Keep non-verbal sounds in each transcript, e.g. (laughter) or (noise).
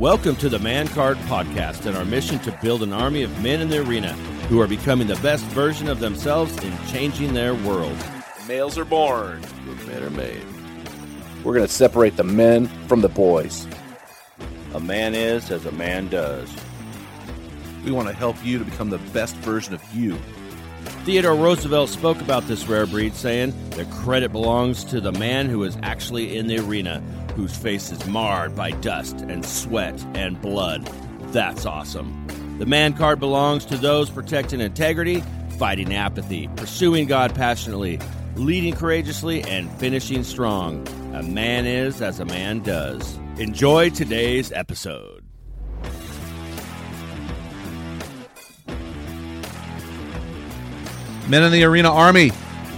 Welcome to the Man Card Podcast and our mission to build an army of men in the arena who are becoming the best version of themselves and changing their world. Males are born, but men are made. We're going to separate the men from the boys. A man is as a man does. We want to help you to become the best version of you. Theodore Roosevelt spoke about this rare breed, saying, The credit belongs to the man who is actually in the arena, whose face is marred by dust and sweat and blood. That's awesome. The man card belongs to those protecting integrity, fighting apathy, pursuing God passionately, leading courageously, and finishing strong. A man is as a man does. Enjoy today's episode. Men in the Arena Army.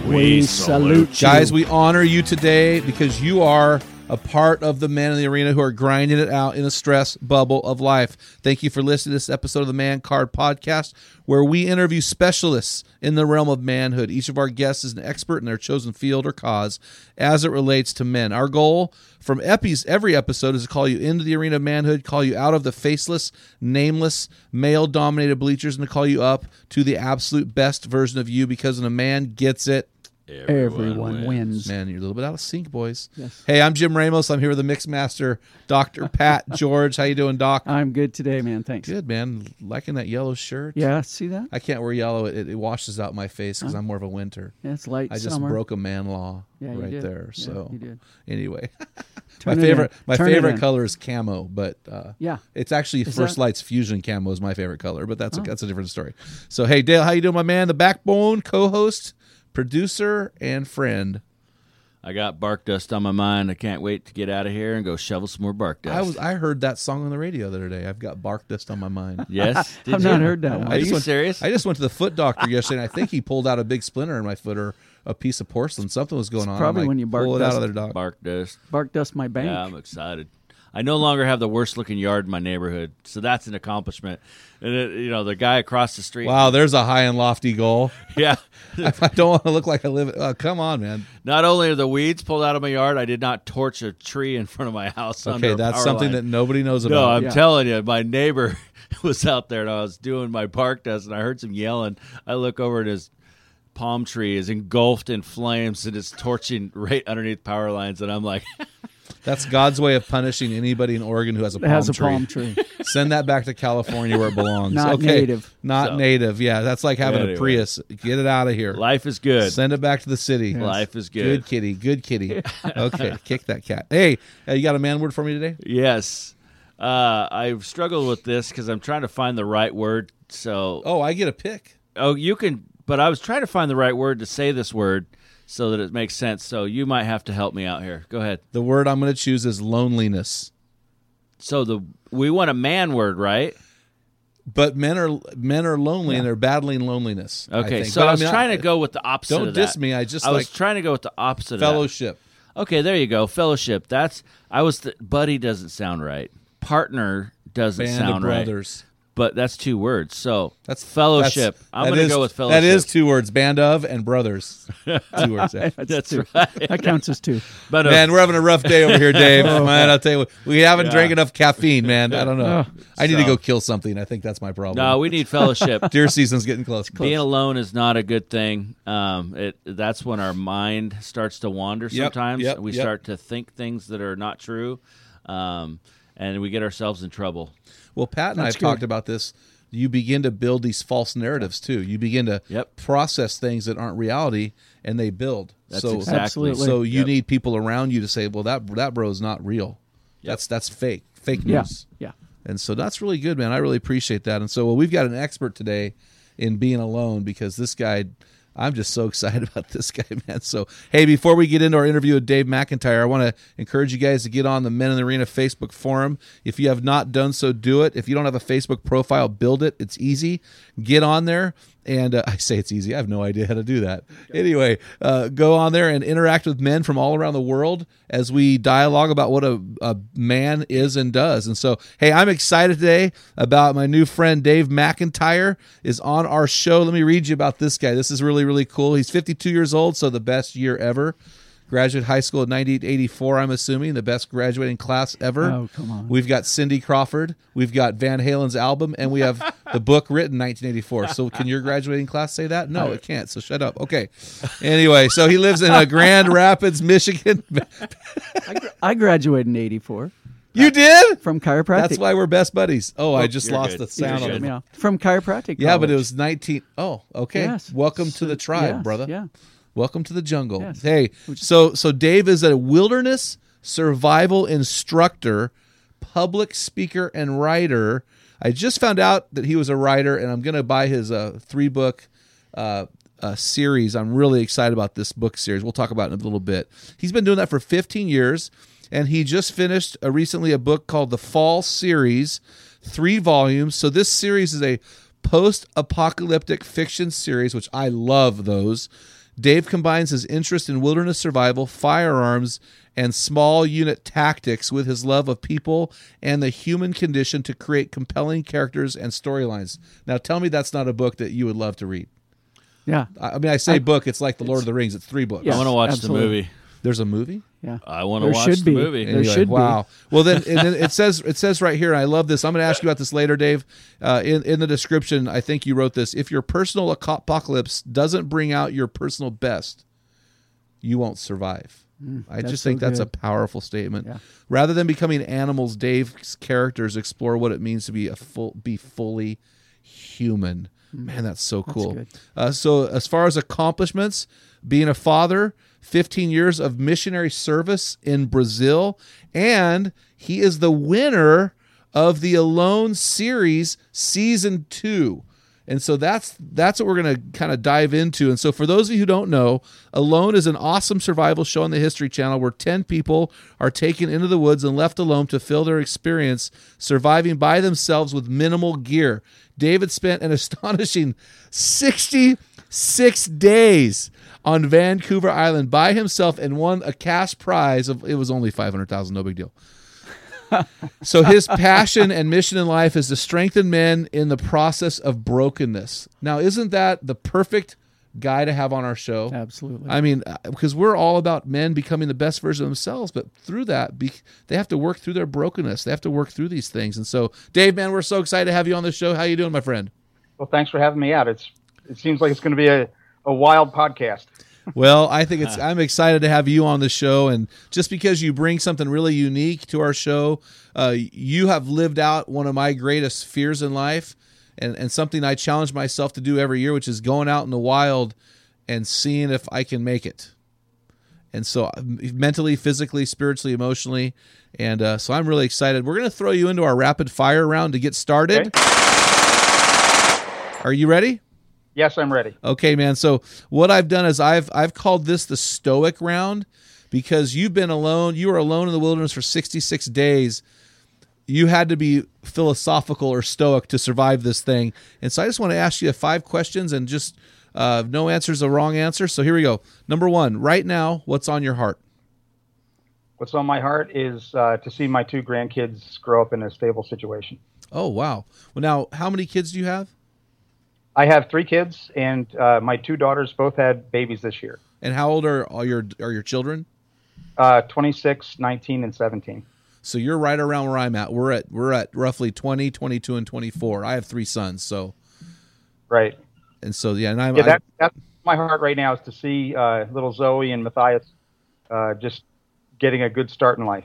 We salute you. Guys, we honor you today because you are a part of the men in the arena who are grinding it out in a stress bubble of life. Thank you for listening to this episode of the Man Card Podcast, where we interview specialists in the realm of manhood. Each of our guests is an expert in their chosen field or cause as it relates to men. Our goal from Epi's every episode is to call you into the arena of manhood, call you out of the faceless, nameless, male dominated bleachers, and to call you up to the absolute best version of you because when a man gets it, Everyone wins. Man, you're a little bit out of sync, boys. Yes. Hey, I'm Jim Ramos. I'm here with the mix master, Dr. (laughs) Pat George. How you doing, Doc? I'm good today, man. Thanks. Good, man. Liking that yellow shirt. Yeah, see that? I can't wear yellow. It, it washes out my face because I'm more of a winter. Yeah, it's light I just summer. broke a man law Yeah, right did. there. Yeah, So you did. anyway, (laughs) my favorite in. my Turn favorite color is camo, but uh, Yeah. it's actually Is First that- Light's fusion camo is my favorite color. But that's a, Oh. that's a different story. So hey, Dale, how you doing, my man? The backbone co-host, producer, and friend. I got bark dust on my mind. I can't wait to get out of here and go shovel some more bark dust. I was I heard that song on the radio the other day. I've got bark dust on my mind. (laughs) yes. (laughs) I've you? not heard that one. Are you went, serious? I just went to the foot doctor yesterday, and I think he pulled out a big splinter in my foot or a piece of porcelain. Something was going on. Probably like, when you bark pull it out dust. of there, doc. bark dust. Bark dust my bank. Yeah, I'm excited. I no longer have the worst looking yard in my neighborhood, so that's an accomplishment. And it, you know, the guy across the street. Wow, there's a high and lofty goal. (laughs) Yeah. (laughs) I don't want to look like I live. Oh, come on, man. not only are the weeds pulled out of my yard, I did not torch a tree in front of my house. under Okay, a that's power something line. that nobody knows about. No. I'm Yeah. telling you, my neighbor (laughs) was out there and I was doing my park dust and I heard some yelling. I look over and his palm tree is engulfed in flames and it's torching right underneath power lines. And I'm like, That's God's way of punishing anybody in Oregon who has a It palm has a tree. palm tree. (laughs) Send that back to California where it belongs. Not okay. native. Not So- native. Yeah, that's like having Anyway. a Prius. Get it out of here. life is good. Send it back to the city. Life is Good good. kitty. Good kitty. (laughs) Okay, kick that cat. Hey, uh, you got a man word for me today? Yes. Uh, I've struggled with this because I'm trying to find the right word. So, Oh, I get a pick. oh, you can, but I was trying to find the right word to say this word so that it makes sense. So you might have to help me out here. Go ahead. The word I'm going to choose is loneliness. So the we want a man word, right? But men are men are lonely and they're battling loneliness. Okay, think. so But I was mean, trying to go with the opposite. Don't of diss me. I just I like was trying to go with the opposite. Of that. fellowship. Okay, there you go. Fellowship. That's I was. The, buddy doesn't sound right. Partner doesn't Band sound right. brothers. But that's two words. So That's fellowship. that's- I'm that going to go with fellowship. That is two words: band of and brothers. (laughs) two words. yeah. That's two. right. That counts as two. But uh, Man, we're having a rough day over here, Dave. (laughs) Oh, man, I'll tell you, what, we haven't Yeah. drank enough caffeine, man. I don't know. Oh, I need to go kill something. I think that's my problem. no, we need fellowship. (laughs) Deer season's getting close. Being alone is not a good thing. Um, it that's when our mind starts to wander. Yep, Sometimes yep, we yep. start to think things that are not true, um, and we get ourselves in trouble. Well, Pat and I have talked about this. You begin to build these false narratives too. You begin to Yep. process things that aren't reality, and they build. That's so, exactly. So you Yep. need people around you to say, "Well, that that bro is not real. That's that's fake, fake Yeah. news." Yeah. And so that's really good, man. I really appreciate that. And so well, we've got an expert today in being alone because this guy, I'm just so excited (laughs) about this guy, man. So, hey, before we get into our interview with Dave McIntyre, I want to encourage you guys to get on the Men in the Arena Facebook forum. If you have not done so, do it. If you don't have a Facebook profile, build it. It's easy. Get on there. And uh, (laughs) I say it's easy. I have no idea how to do that. Anyway, uh, go on there and interact with men from all around the world as we dialogue about what a, a man is and does. And so, hey, I'm excited today about my new friend Dave McIntyre is on our show. Let me read you about this guy. This is really, really cool. He's 52 years old, so the best year ever. Graduate high school in 1984, I'm assuming, the best graduating class ever. Oh, come on. We've got Cindy Crawford. We've got Van Halen's album, and we have (laughs) the book written 1984. So, can your graduating class say that? No, it can't. So, shut up. Okay. Anyway, so he lives in uh, Grand Rapids, Michigan. (laughs) I, gr- I graduated in '84 you did? from chiropractic. That's why we're best buddies. Oh, I just lost good. the sound You're on good. it. Yeah, from chiropractic. Yeah, but it was 19. Oh, okay. Yes. Welcome to the tribe, Yes, brother. Yeah. Welcome to the jungle. Yes. Hey, so so Dave is a wilderness survival instructor, public speaker, and writer. I just found out that he was a writer, and I'm going to buy his uh, three book uh, uh, series. I'm really excited about this book series. We'll talk about it in a little bit. He's been doing that for 15 years, and he just finished uh, recently a book called The Fall Series, three volumes. So this series is a post-apocalyptic fiction series, which I love those. Dave combines his interest in wilderness survival, firearms, and small unit tactics with his love of people and the human condition to create compelling characters and storylines. Now, tell me that's not a book that you would love to read. Yeah. I I mean, I say book, it's like The Lord of the Rings, it's three books. Yeah. I want to watch absolutely. the movie. There's a movie? Yeah. I want to watch should the be. movie. There should be. wow. Well, then, and then it says it says right here, and I love this. I'm going to ask you about this later, Dave. Uh, in in the description, I think you wrote this. If your personal apocalypse doesn't bring out your personal best, you won't survive. I Mm, that's just so think that's a powerful statement. Yeah. Rather than becoming animals, Dave's characters explore what it means to be a full, be fully human. Man, that's so cool. Mm. good. Uh, so, as far as accomplishments, being a father, 15 years of missionary service in Brazil, and he is the winner of the Alone series season two. And so that's that's what we're going to kind of dive into. And so for those of you who don't know, Alone is an awesome survival show on the History Channel where 10 people are taken into the woods and left alone to fill their experience surviving by themselves with minimal gear. David spent an (laughs) astonishing 66 days on Vancouver Island by himself and won a cash prize of it was only 500,000, no big deal. (laughs) So his passion and mission in life is to strengthen men in the process of brokenness. Now, isn't that the perfect guy to have on our show? Absolutely. I mean, uh, because we're all about men becoming the best version of themselves, but through that, be, they have to work through their brokenness. They have to work through these things. And so, Dave, man, we're so excited to have you on the show. How you doing, my friend? Well, thanks for having me out. It's it seems like it's going to be a, a wild podcast. (laughs) Well, I think it's. I'm excited to have you on the show, and just because you bring something really unique to our show, uh, you have lived out one of my greatest fears in life, and and something I challenge myself to do every year, which is going out in the wild and seeing if I can make it. And so, mentally, physically, spiritually, emotionally, and uh, so I'm really excited. We're going to throw you into our rapid fire round to get started. Are you ready? Yes, I'm ready. Okay, man. So what I've done is I've I've called this the stoic round because you've been alone. You were alone in the wilderness for 66 days. You had to be philosophical or stoic to survive this thing. And so I just want to ask you five questions and just uh, no answer is a wrong answer. So here we go. Number one, right now, what's on your heart? What's on my heart is uh, to see my two grandkids grow up in a stable situation. Oh wow. Well, now how many kids do you have? I have three kids, and uh, my two daughters both had babies this year. And how old are all your are your children? Uh, 26, 19, and 17. So you're right around where I'm at. We're at we're at roughly 20, 22 and 24. I have 3 sons, so Right. and so yeah, and I'm Yeah, I- that, that's my heart right now is to see uh, little Zoe and Matthias uh, just getting a good start in life.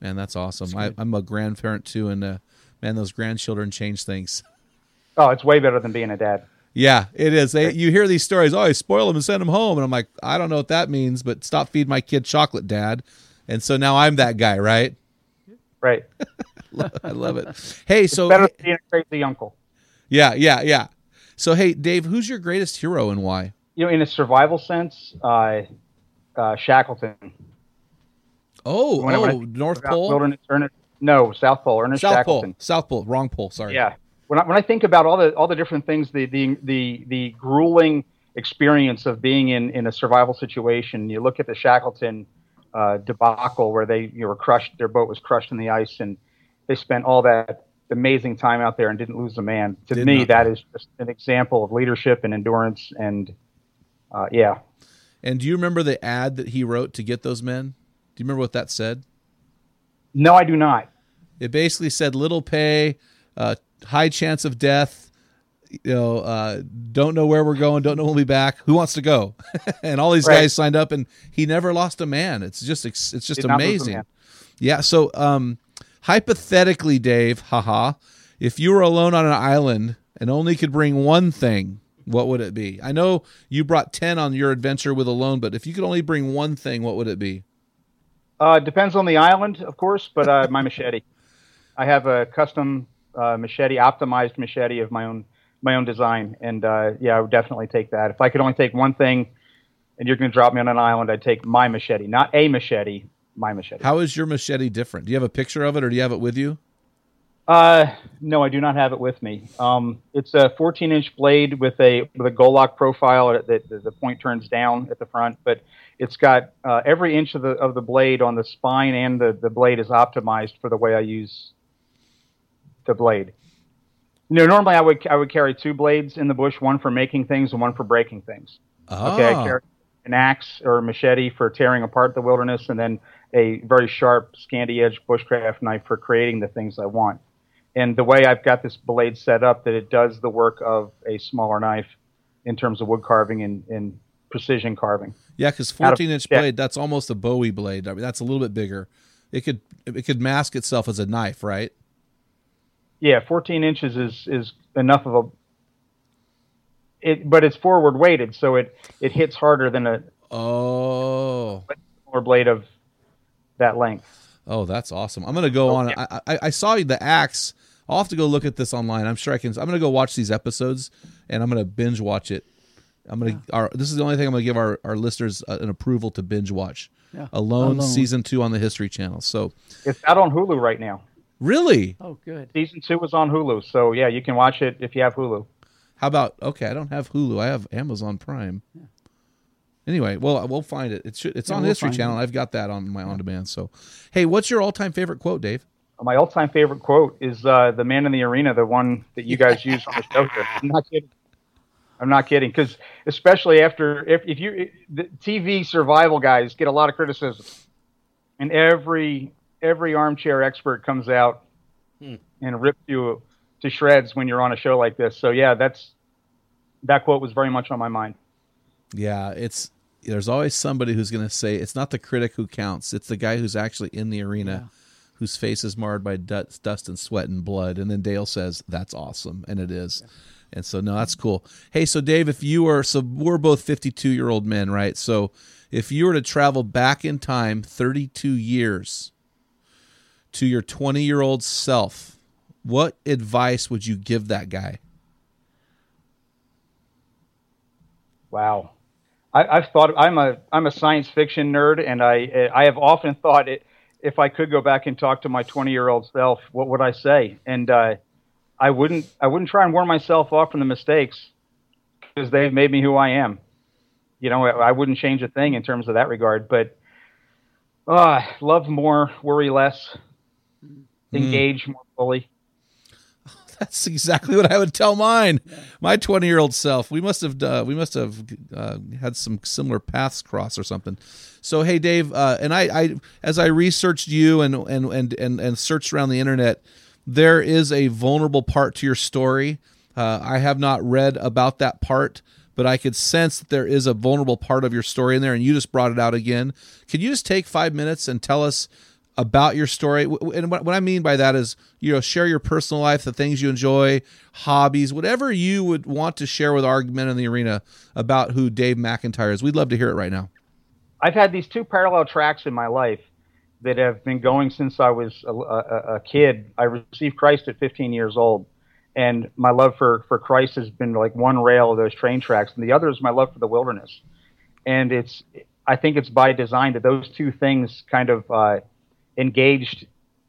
man, that's awesome. I, I'm a grandparent too and uh, man, those grandchildren change things. (laughs) Oh, it's way better than being a dad. Yeah, it is. They, you hear these stories. Oh, I spoil them and send them home, and I'm like, I don't know what that means, but stop feeding my kid chocolate, Dad. And so now I'm that guy, right? Right. (laughs) I love it. Hey, so better than being a crazy uncle. yeah, yeah, yeah. So hey, Dave, who's your greatest hero and why? You know, in a survival sense, uh, uh, Shackleton. Oh, When I- when I oh, North Pole, Wilderness, Ernest, no, South Pole. Ernest South Shackleton. Pole, South Pole, wrong pole. Sorry. Yeah. When I, when I think about all the all the different things, the the the the grueling experience of being in in a survival situation, you look at the Shackleton uh, debacle where they you know, were crushed, their boat was crushed in the ice, and they spent all that amazing time out there and didn't lose a man. To Did me, not. that is just an example of leadership and endurance, and uh, yeah, And do you remember the ad that he wrote to get those men? Do you remember what that said? no, I do not. It basically said little pay, uh, high chance of death. You know, uh, don't know where we're going, don't know when we'll be back. Who wants to go? (laughs) and all these Right. guys signed up, and he never lost a man. It's just, it's just Did not lose a amazing. Yeah. So, um, hypothetically, Dave, haha, if you were alone on an island and only could bring one thing, what would it be? I know you brought ten on your adventure with alone, but if you could only bring one thing, what would it be? Uh, depends on the island, of course, but uh, my (laughs) machete. I have a custom uh, machete, optimized machete of my own my own design, and uh, yeah, I would definitely take that. If I could only take one thing, and you're going to drop me on an island, I'd take my machete, not a machete, my machete. How is your machete different? Do you have a picture of it, or do you have it with you? Uh, no, I do not have it with me. Um, it's a 14 inch blade with a with a Golok profile that the, the point turns down at the front, but it's got uh, every inch of the of the blade on the spine and the, the blade is optimized for the way I use the blade. You know, normally I would I would carry two blades in the bush, one for making things and one for breaking things. Okay, I Ah. carry an axe or a machete for tearing apart the wilderness, and then a very sharp, Scandi edged bushcraft knife for creating the things I want. And the way I've got this blade set up, that it does the work of a smaller knife in terms of wood carving and, and precision carving. Yeah, because Out of- 14 inch yeah. blade, that's almost a Bowie blade. I mean, that's a little bit bigger. It could it could mask itself as a knife, right? Yeah, 14 inches is is enough of a. It, but it's forward weighted, so it it hits harder than a Oh, smaller blade of that length. oh, that's awesome. I'm gonna go on. I, I I saw the axe. I'll have to go look at this online. I'm sure I can. I'm gonna go watch these episodes, and I'm gonna binge watch it. I'm gonna. Our, this is the only thing I'm gonna give our our listeners uh, an approval to binge watch. Yeah. Alone, Alone. season two on the History Channel. So It's out on Hulu right now. Really, Oh, good. Season two was on Hulu, so yeah, you can watch it if you have Hulu. How about okay? I don't have Hulu. I have Amazon Prime. Anyway, well, we'll find it. It's it's Yeah, on we'll History find Channel. I've got that on my on demand. So, hey, what's your all time favorite quote, Dave? My all-time favorite quote is uh, "The man in the arena," the one that you guys use on the show here. I'm not kidding. I'm not kidding, because especially after if, if you the TV survival guys get a lot of criticism, and every every armchair expert comes out hmm. and rips you to shreds when you're on a show like this. So yeah, that's that quote was very much on my mind. Yeah, it's there's always somebody who's going to say it's not the critic who counts; it's the guy who's actually in the arena, whose face is marred by dust, dust and sweat and blood. And then Dale says, "That's awesome," and it is. And so, no, that's cool. Hey, so Dave, if you are so we're both 52 year old men, right? So, if you were to travel back in time 32 years to your 20 year old self, what advice would you give that guy? Wow, I, I've thought I'm a I'm a science fiction nerd, and I I have often thought it. If I could go back and talk to my 20 year old self, what would I say? And uh, I wouldn't I wouldn't try and warn myself off from the mistakes because they've made me who I am. You know, I, I wouldn't change a thing in terms of that regard. But uh, love more, worry less, engage more fully. (laughs) That's exactly what I would tell mine. My 20 year old self. We must have uh, we must have uh, had some similar paths cross or something. So hey, Dave, uh, and I, I as I researched you and and and and and searched around the internet, there is a vulnerable part to your story. Uh, I have not read about that part, but I could sense that there is a vulnerable part of your story in there, and you just brought it out again. Can you just take five minutes and tell us? About your story. And what, I mean by that is, you know, share your personal life, the things you enjoy, hobbies, whatever you would want to share with our Men in the Arena about who Dave McIntyre is. We'd love to hear it right now. I've had these two parallel tracks in my life that have been going since I was a, a, a kid. I received Christ at 15 years old, and my love for, for Christ has been like one rail of those train tracks, and the other is my love for the wilderness. And it's, I think it's by design that those two things kind of uh, engaged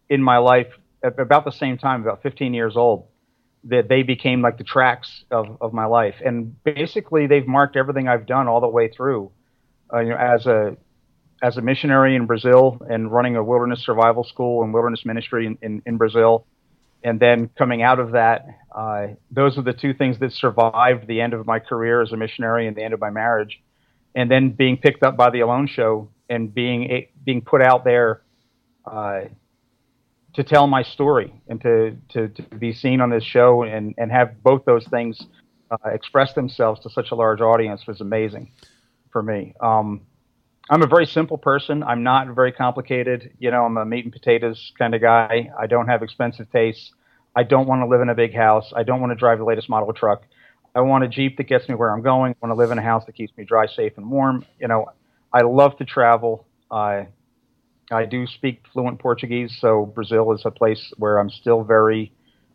in my life at about the same time, about 15 years old, that they became like the tracks of, of my life. And basically, they've marked everything I've done all the way through. Uh, you know, as a as a missionary in Brazil and running a wilderness survival school and wilderness ministry in, in, in Brazil, and then coming out of that, uh, those are the two things that survived the end of my career as a missionary and the end of my marriage. And then being picked up by the Alone Show and being being put out there uh, to tell my story and to, to, to be seen on this show and, and have both those things uh, express themselves to such a large audience was amazing for me. Um, I'm a very simple person. I'm not very complicated. You know, I'm a meat and potatoes kind of guy. I don't have expensive tastes. I don't want to live in a big house. I don't want to drive the latest model truck. I want a Jeep that gets me where I'm going. I want to live in a house that keeps me dry, safe, and warm. You know, I love to travel. Uh, I do speak fluent Portuguese, so Brazil is a place where I'm still very,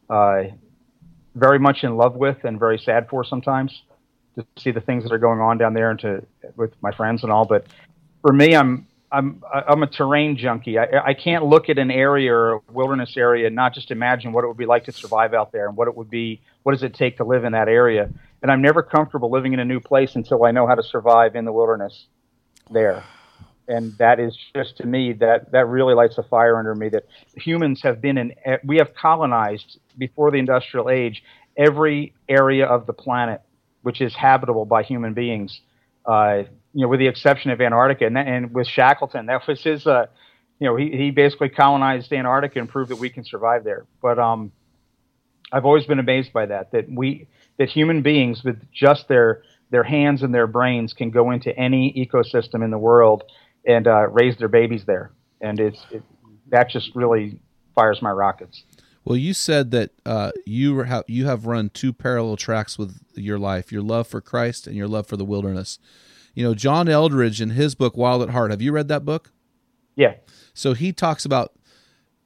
uh, very much in love with and very sad for sometimes to see the things that are going on down there and to with my friends and all. But for me, I'm I'm I'm a terrain junkie. I, I can't look at an area or a wilderness area and not just imagine what it would be like to survive out there and what it would be. What does it take to live in that area? And I'm never comfortable living in a new place until I know how to survive in the wilderness there and that is just to me that that really lights a fire under me that humans have been in we have colonized before the industrial age every area of the planet which is habitable by human beings uh, you know with the exception of antarctica. And, and with shackleton that was his uh, you know he, he basically colonized antarctica and proved that we can survive there. But um, i've always been amazed by that that we that human beings with just their their hands and their brains can go into any ecosystem in the world and uh, raise their babies there. And it's it, that just really fires my rockets. Well, you said that uh, you have you have run two parallel tracks with your life: your love for Christ and your love for the wilderness. You know, John Eldredge in his book Wild at Heart. Have you read that book? Yeah. So he talks about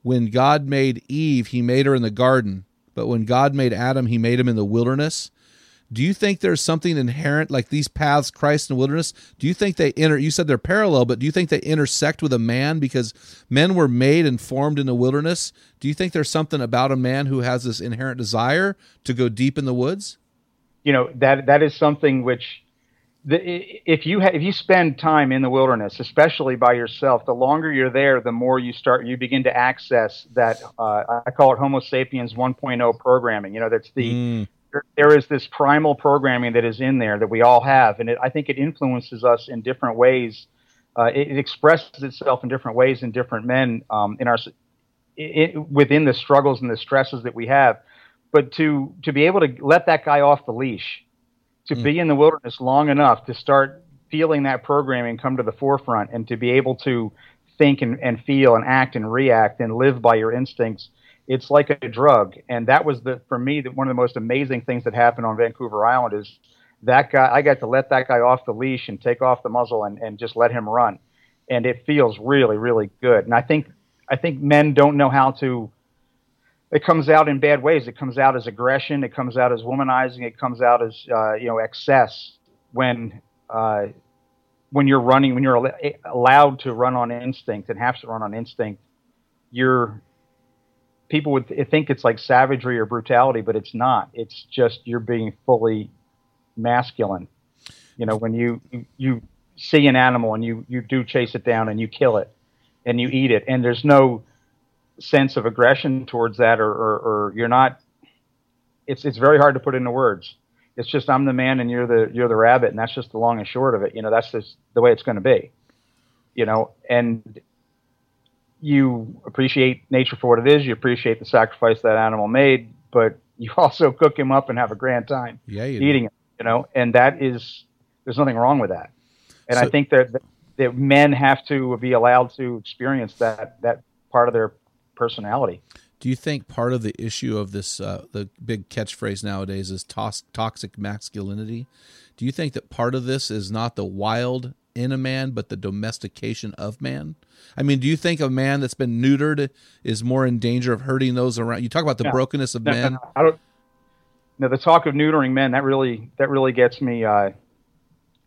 when God made Eve, He made her in the garden, but when God made Adam, He made him in the wilderness. Do you think there's something inherent like these paths, Christ and wilderness? Do you think they inter? You said they're parallel, but do you think they intersect with a man because men were made and formed in the wilderness? Do you think there's something about a man who has this inherent desire to go deep in the woods? You know that that is something which, the, if you ha- if you spend time in the wilderness, especially by yourself, the longer you're there, the more you start you begin to access that. Uh, I call it Homo sapiens 1.0 programming. You know, that's the mm there is this primal programming that is in there that we all have, and it, I think it influences us in different ways. Uh, it, it, expresses itself in different ways in different men um, in our it, within the struggles and the stresses that we have. But to to be able to let that guy off the leash, to mm. be in the wilderness long enough to start feeling that programming come to the forefront, and to be able to think and, and feel and act and react and live by your instincts it's like a drug. And that was the for me the, one of the most amazing things that happened on Vancouver Island is that guy. I got to let that guy off the leash and take off the muzzle and, and just let him run, and it feels really really good. And I think I think men don't know how to. It comes out in bad ways. It comes out as aggression. It comes out as womanizing. It comes out as uh, you know excess when uh, when you're running when you're allowed to run on instinct and have to run on instinct. You're people would th- think it's like savagery or brutality, but it's not. It's just you're being fully masculine. You know, when you you see an animal and you you do chase it down and you kill it and you eat it, and there's no sense of aggression towards that, or or, or you're not it's it's very hard to put into words. It's just I'm the man and you're the you're the rabbit, and that's just the long and short of it. You know, that's just the way it's going to be. You know, and you appreciate nature for what it is. You appreciate the sacrifice that animal made, but you (laughs) also cook him up and have a grand time Yeah, eating it. You know, and that is there's nothing wrong with that. And I think that that men have to be allowed to experience that that part of their personality. Do you think part of the issue of this, uh, the big catchphrase nowadays is tos- toxic masculinity? Do you think that part of this is not the wild in a man, but the domestication of man? I mean, do you think a man that's been neutered is more in danger of hurting those around? You talk about the No. brokenness of No, men. no, I don't. No, the talk of neutering men that really that really gets me uh,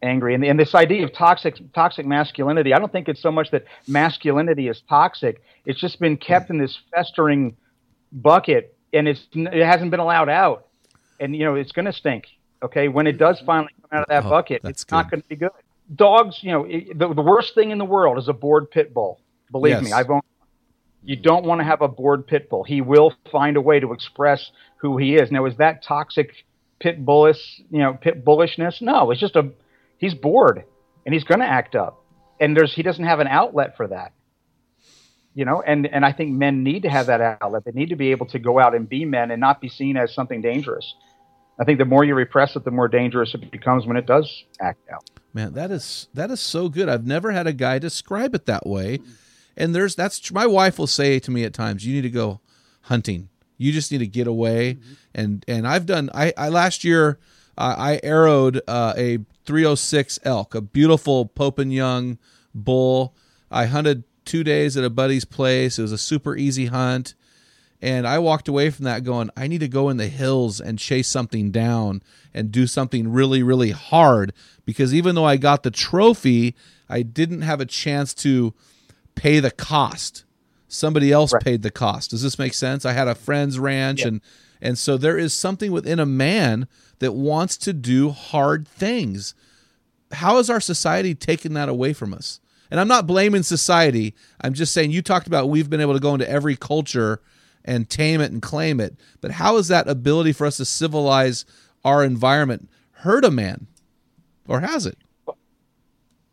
angry. And, and this idea of toxic toxic masculinity, I don't think it's so much that masculinity is toxic. It's just been kept in this festering bucket, and it's it hasn't been allowed out. And you know it's going to stink. Okay, when it does finally come out of that Oh, bucket, it's not going to be good. Dogs, you know, it, the, the worst thing in the world is a bored pit bull. Believe me, I've owned you don't want to have a bored pit bull. He will find a way to express who he is. Now, is that toxic pit bullish, you know, pit bullishness? No, it's just a he's bored and he's going to act up, and there's he doesn't have an outlet for that. You know, and and I think men need to have that outlet. They need to be able to go out and be men and not be seen as something dangerous. I think the more you repress it, the more dangerous it becomes when it does act out. Man, that is that is so good. I've never had a guy describe it that way. And there's that's my wife will say to me at times, "You need to go hunting. You just need to get away." And and I've done. I, I last year uh, I arrowed uh, a 306 elk, a beautiful Pope and Young bull. I hunted two days at a buddy's place. It was a super easy hunt. And I walked away from that going, I need to go in the hills and chase something down and do something really, really hard. Because even though I got the trophy, I didn't have a chance to pay the cost. Somebody else paid the cost. Does this make sense? I had a friend's ranch and and so there is something within a man that wants to do hard things. How has our society taken that away from us? And I'm not blaming society. I'm just saying you talked about we've been able to go into every culture and tame it and claim it. But how has that ability for us to civilize our environment hurt a man? Or has it?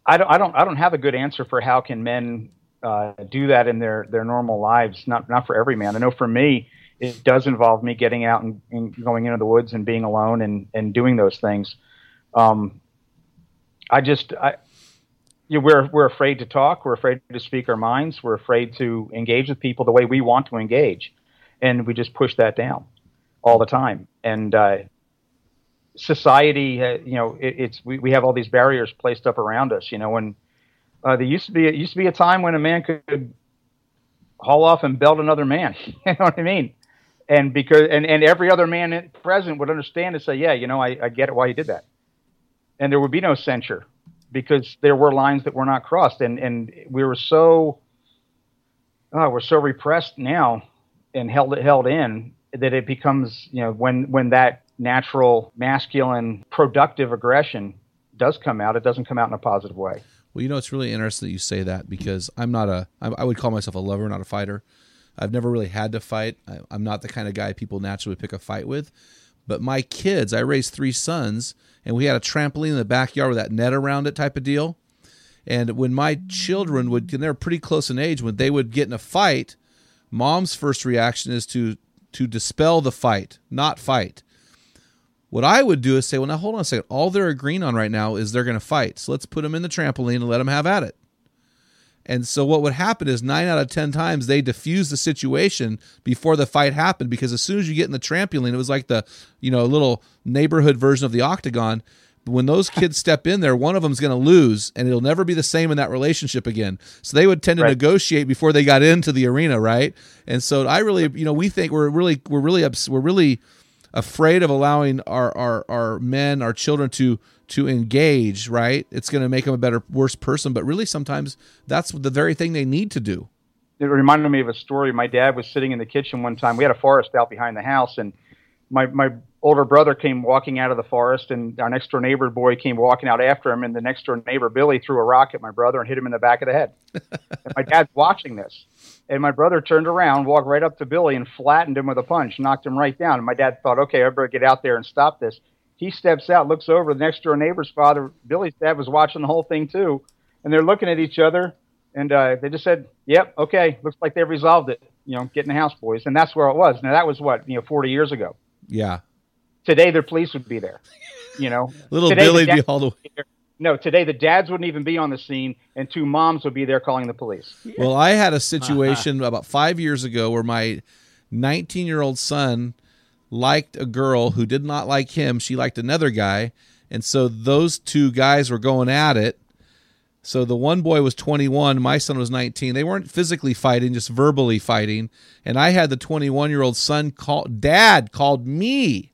I don't, I don't, I don't have a good answer for how can men uh, do that in their, their normal lives. Not, not for every man. I know for me, it does involve me getting out and, and going into the woods and being alone and, and doing those things. Um, I just, I, we're, we're afraid to talk. We're afraid to speak our minds. We're afraid to engage with people the way we want to engage. And we just push that down all the time. And, uh, society, uh, you know, it, it's we, we have all these barriers placed up around us. You know, when uh, there used to be it used to be a time when a man could haul off and belt another man. (laughs) you know what I mean? And because and, and every other man present would understand and say, yeah, you know, I, I get it why you did that. And there would be no censure because there were lines that were not crossed, and and we were so oh, we're so repressed now and held it held in that it becomes you know when when that natural masculine productive aggression does come out, it doesn't come out in a positive way. Well, you know, it's really interesting that you say that because I'm not a i would call myself a lover, not a fighter. I've never really had to fight. I'm not the kind of guy people naturally pick a fight with. But my kids, I raised three sons, and we had a trampoline in the backyard with that net around it type of deal. And when my children would, and they're pretty close in age, when they would get in a fight, mom's first reaction is to to dispel the fight, not fight. What I would do is say, well, now hold on a second. All they're agreeing on right now is they're going to fight. So let's put them in the trampoline and let them have at it. And so what would happen is nine out of 10 times they diffuse the situation before the fight happened because as soon as you get in the trampoline, it was like the, you know, little neighborhood version of the octagon. When those (laughs) kids step in there, one of them's going to lose and it'll never be the same in that relationship again. So they would tend to Right. negotiate before they got into the arena, right? And so I really, you know, we think we're really, we're really, ups- we're really, afraid of allowing our our, our men, our children to to engage, right? It's going to make them a better, worse person. But really, sometimes that's the very thing they need to do. It reminded me of a story. My dad was sitting in the kitchen one time. We had a forest out behind the house, and my my older brother came walking out of the forest, and our next door neighbor boy came walking out after him, and the next door neighbor Billy threw a rock at my brother and hit him in the back of the head. (laughs) and my dad's watching this, and my brother turned around, walked right up to Billy, and flattened him with a punch, knocked him right down. And my dad thought, okay, I better get out there and stop this. He steps out, looks over. The next door neighbor's father, Billy's dad, was watching the whole thing too, and they're looking at each other, and uh, they just said, "Yep, okay, looks like they've resolved it." You know, get in the house, boys, and that's where it was. Now that was what you know, 40 years ago. Yeah. Today, their police would be there. You know, (laughs) Little Today, Billy'd be all the way. No, today the dads wouldn't even be on the scene, and two moms would be there calling the police. Well, I had a situation (laughs) about five years ago where my 19 year old son liked a girl who did not like him. She liked another guy. And so those two guys were going at it. So the one boy was 21, my son was 19. They weren't physically fighting, just verbally fighting. And I had the 21 year old son call, dad called me.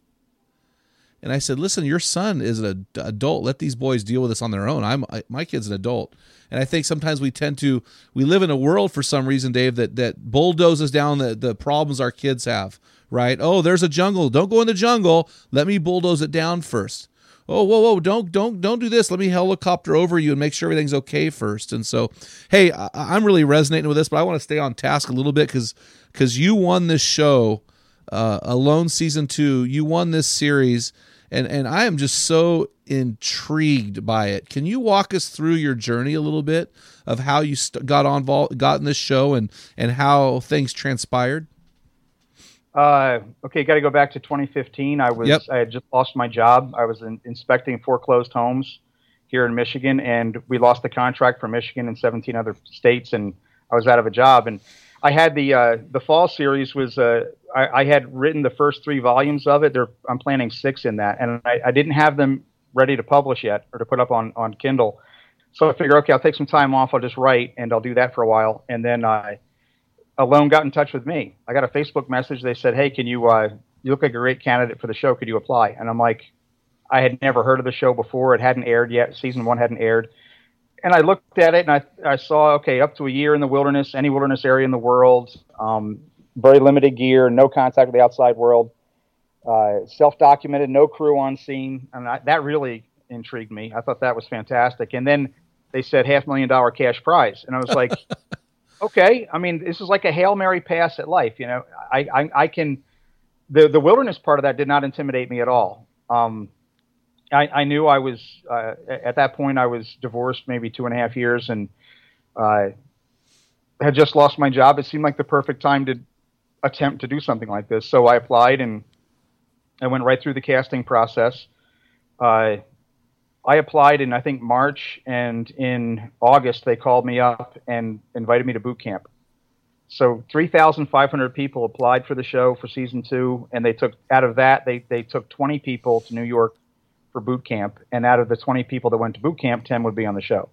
And I said, "Listen, your son is an adult. Let these boys deal with this on their own. I'm I, my kid's an adult." And I think sometimes we tend to we live in a world for some reason, Dave, that that bulldozes down the the problems our kids have. Right? Oh, there's a jungle. Don't go in the jungle. Let me bulldoze it down first. Oh, whoa, whoa! Don't, don't, don't do this. Let me helicopter over you and make sure everything's okay first. And so, hey, I, I'm really resonating with this, but I want to stay on task a little bit because because you won this show, uh, Alone season two. You won this series, and and I am just so intrigued by it. Can you walk us through your journey a little bit of how you st- got on vol- got in this show and and how things transpired? Uh, okay, got to go back to 2015. I was Yep. I had just lost my job. I was in, inspecting foreclosed homes here in Michigan, and we lost the contract for Michigan and 17 other states, and I was out of a job. And I had the uh, the fall series was uh, I, I had written the first three volumes of it. There, I'm planning six in that, and I, I didn't have them ready to publish yet or to put up on on Kindle. So I figure, okay, I'll take some time off. I'll just write, and I'll do that for a while, and then I. Alone got in touch with me. I got a Facebook message. They said, "Hey, can you? Uh, you look like a great candidate for the show. Could you apply?" And I'm like, I had never heard of the show before. It hadn't aired yet. Season one hadn't aired. And I looked at it and I, I saw, okay, up to a year in the wilderness, any wilderness area in the world, um, very limited gear, no contact with the outside world, uh, self documented, no crew on scene. And I, that really intrigued me. I thought that was fantastic. And then they said half million dollar cash prize. And I was like, (laughs) okay, I mean, this is like a Hail Mary pass at life. You know, I, I, I can, the, the wilderness part of that did not intimidate me at all. Um, I, I knew I was uh, at that point. I was divorced maybe two and a half years, and uh, had just lost my job. It seemed like the perfect time to attempt to do something like this. So I applied, and I went right through the casting process. Uh, I applied in I think March, and in August they called me up and invited me to boot camp. So 3,500 people applied for the show for season two, and they took out of that they they took 20 people to New York for boot camp, and out of the 20 people that went to boot camp, 10 would be on the show.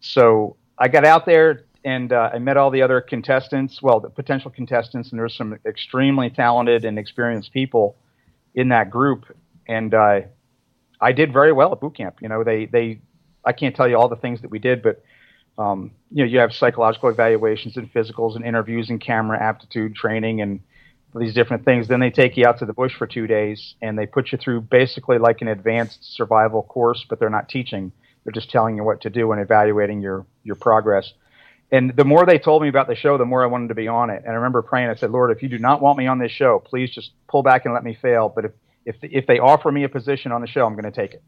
So I got out there and uh, I met all the other contestants, well, the potential contestants, and there there's some extremely talented and experienced people in that group, and uh, I did very well at boot camp. You know, they they I can't tell you all the things that we did, but um, you know, you have psychological evaluations and physicals and interviews and camera aptitude training and these different things. Then they take you out to the bush for two days and they put you through basically like an advanced survival course, but they're not teaching. They're just telling you what to do and evaluating your your progress. And the more they told me about the show, the more I wanted to be on it. And I remember praying. I said, Lord, if you do not want me on this show, please just pull back and let me fail. But if if if they offer me a position on the show, I'm going to take it.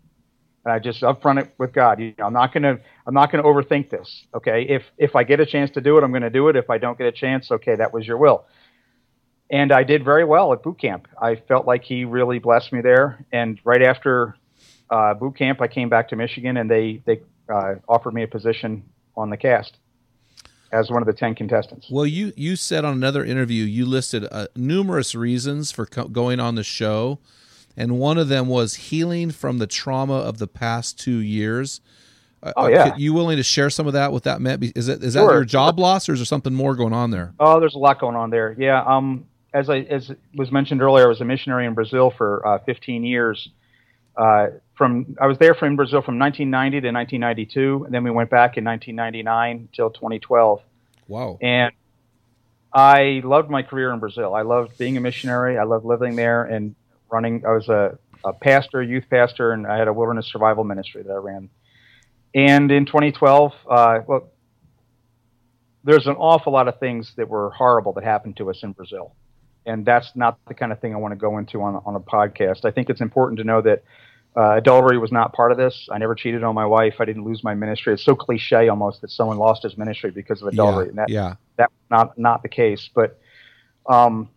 And I just upfront it with God. You know, I'm not going to I'm not going to overthink this. Okay, if if I get a chance to do it, I'm going to do it. If I don't get a chance, okay, that was your will. And I did very well at boot camp. I felt like He really blessed me there. And right after uh, boot camp, I came back to Michigan, and they they uh, offered me a position on the cast as one of the ten contestants. Well, you you said on another interview you listed uh, numerous reasons for co- going on the show, and one of them was healing from the trauma of the past two years. Uh, Oh, uh, yeah. could- you willing to share some of that? What that meant? Is it is that your job loss, or is there something more going on there? Oh, there's a lot going on there. Yeah. Um, as I as was mentioned earlier, I was a missionary in Brazil for uh, 15 years. Uh, from I was there from Brazil from 1990 to 1992, and then we went back in 1999 till 2012. Wow. And I loved my career in Brazil. I loved being a missionary. I loved living there and running. I was a, a pastor, youth pastor, and I had a wilderness survival ministry that I ran. And in 2012, uh, well, there's an awful lot of things that were horrible that happened to us in Brazil. And that's not the kind of thing I want to go into on, on a podcast. I think it's important to know that uh, adultery was not part of this. I never cheated on my wife. I didn't lose my ministry. It's so cliche almost that someone lost his ministry because of adultery. Yeah, and that, yeah. that's not, not the case. But um,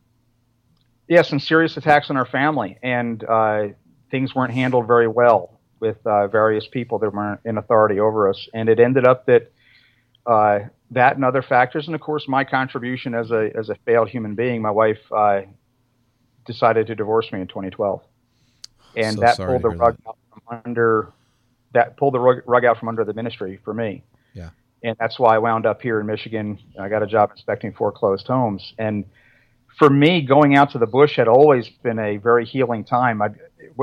yeah, some serious attacks on our family, and uh, things weren't handled very well with uh, various people that were in authority over us. And it ended up that uh, that and other factors, and of course my contribution as a as a failed human being, my wife uh, decided to divorce me in 2012, and So that pulled the rug out from under that pulled the rug, rug out from under the ministry for me. Yeah. and that's why I wound up here in Michigan. I got a job inspecting foreclosed homes, and for me, going out to the bush had always been a very healing time. I,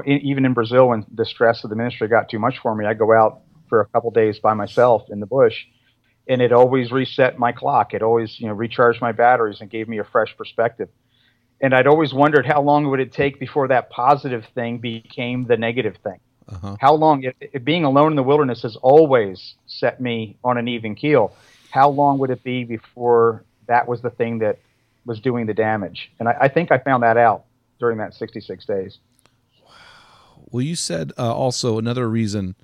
even in Brazil, when the stress of the ministry got too much for me, I go out for a couple days by myself in the bush, and it always reset my clock. It always, you know, recharged my batteries and gave me a fresh perspective. And I'd always wondered how long would it take before that positive thing became the negative thing. Uh-huh. How long? It, it, being alone in the wilderness has always set me on an even keel. How long would it be before that was the thing that was doing the damage? And I, I think I found that out during that 66 days. Well, you said uh, also another reason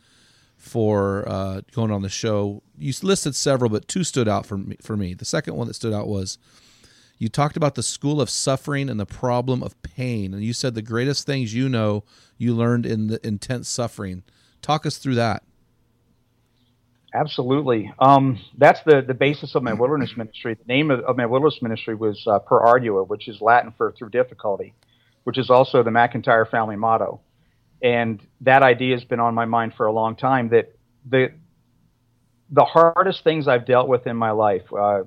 for uh, going on the show. You listed several, but two stood out for me, for me. The second one that stood out was you talked about the school of suffering and the problem of pain, and you said the greatest things you know you learned in the intense suffering. Talk us through that. Absolutely. Um, that's the, the basis of my wilderness ministry. The name of, of my wilderness ministry was uh, Per Ardua, which is Latin for through difficulty, which is also the McIntyre family motto. And that idea has been on my mind for a long time that the, the hardest things I've dealt with in my life, uh,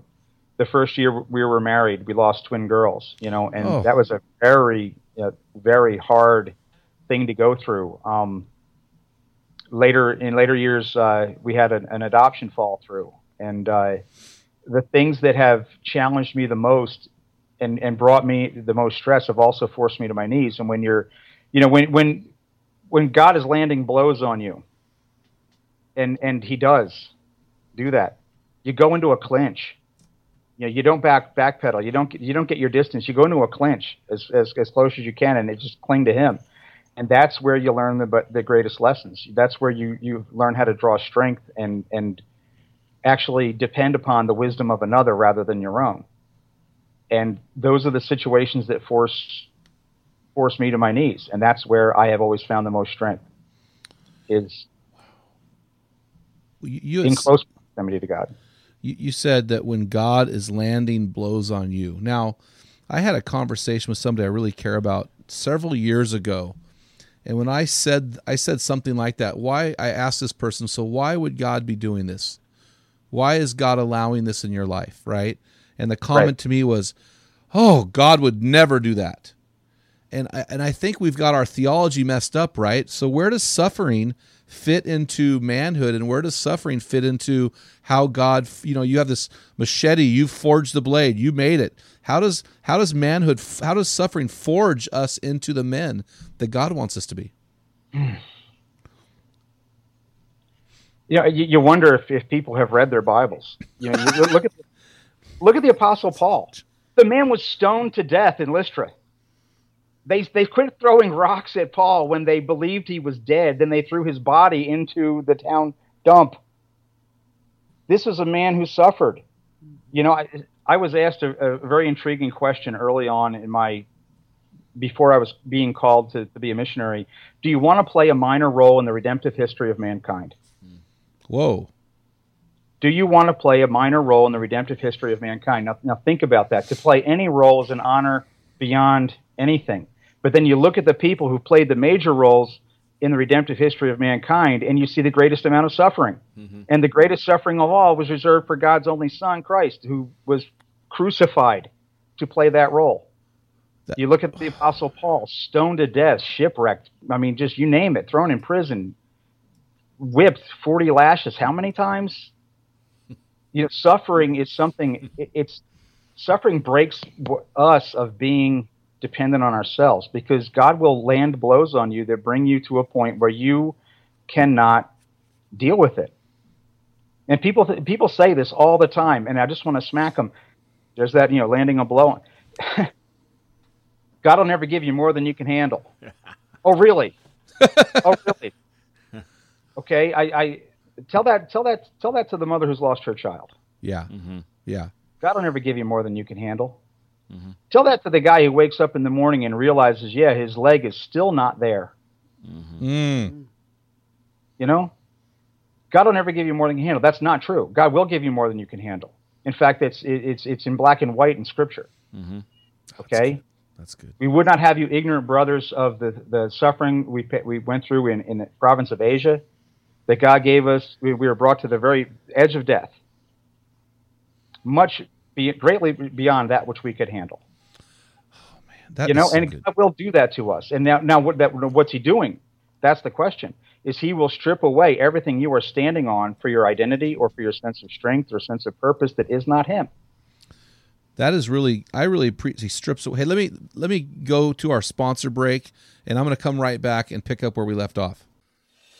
the first year we were married, we lost twin girls, you know, and Oh. that was a very, uh, very hard thing to go through. Um, later in later years, uh, we had an, an adoption fall through, and uh, the things that have challenged me the most and, and brought me the most stress have also forced me to my knees. And when you're, you know, when when when God is landing blows on you, and and He does do that, you go into a clinch. You know, you don't back backpedal. You don't get, you don't get your distance. You go into a clinch as, as as close as you can, and it just cling to Him and that's where you learn the but the greatest lessons. That's where you you learn how to draw strength and and actually depend upon the wisdom of another rather than your own. And those are the situations that force force me to my knees, and that's where I have always found the most strength. Is You, you, in close proximity to God. You, you said that when God is landing blows on you. Now, I had a conversation with somebody I really care about several years ago. And when I said I said something like that, why I asked this person, so why would God be doing this? Why is God allowing this in your life, right? And the comment Right. to me was, "Oh, God would never do that." And I, and I think we've got our theology messed up, right? So where does suffering fit into manhood, and where does suffering fit into how God? You know, you have this machete, you forged the blade, you made it. How does how does manhood? How does suffering forge us into the men that God wants us to be? Mm. You know, you, you wonder if, if people have read their Bibles. You know, you look at look at the Apostle Paul. The man was stoned to death in Lystra. They they quit throwing rocks at Paul when they believed he was dead. Then they threw his body into the town dump. This is a man who suffered. You know, I, I was asked a, a very intriguing question early on in my before I was being called to, to be a missionary. Do you want to play a minor role in the redemptive history of mankind? Whoa, Do you want to play a minor role in the redemptive history of mankind? Now, now think about that. To play any role is an honor beyond anything. But then you look at the people who played the major roles in the redemptive history of mankind, and you see the greatest amount of suffering. Mm-hmm. And the greatest suffering of all was reserved for God's only Son, Christ, who was crucified to play that role. That- you look at the Apostle Paul, stoned to death, shipwrecked. I mean, just you name it, thrown in prison, whipped 40 lashes. How many times? (laughs) you know, suffering is something. it- It's suffering breaks us of being dependent on ourselves because God will land blows on you that bring you to a point where you cannot deal with it. And people th- people say this all the time, and I just want to smack them. There's that you know landing a blow. (laughs) God will never give you more than you can handle. (laughs) oh really? oh really? (laughs) Okay, I, I tell that tell that tell that to the mother who's lost her child. Yeah. Mm-hmm. Yeah. God will never give you more than you can handle. Mm-hmm. Tell that to the guy who wakes up in the morning and realizes, yeah, his leg is still not there. Mm-hmm. Mm. You know, God will never give you more than you can handle. That's not true. God will give you more than you can handle. In fact, it's it, it's it's in black and white in Scripture. Mm-hmm. Okay, That's good. we would not have you ignorant brothers of the the suffering we we went through in in the province of Asia. That God gave us, we, we were brought to the very edge of death, much be, greatly beyond that which we could handle. Oh man, that you know, so and good. God will do that to us. And now, now what that, what's He doing? That's the question. Is He will strip away everything you are standing on for your identity or for your sense of strength or sense of purpose that is not Him. That is really, I really appreciate. He strips away. Hey, let me let me go to our sponsor break, and I'm going to come right back and pick up where we left off.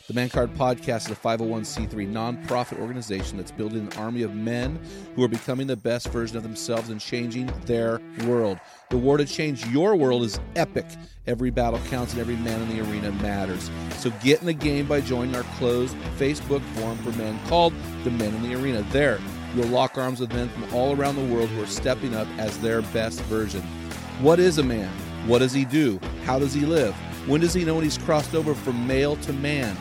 The Man Card Podcast is a 501c3 nonprofit organization that's building an army of men who are becoming the best version of themselves and changing their world. The war to change your world is epic. Every battle counts and every man in the arena matters. So get in the game by joining our closed Facebook forum for men called The Men in the Arena. There, you'll lock arms with men from all around the world who are stepping up as their best version. What is a man? What does he do? How does he live? When does he know when he's crossed over from male to man?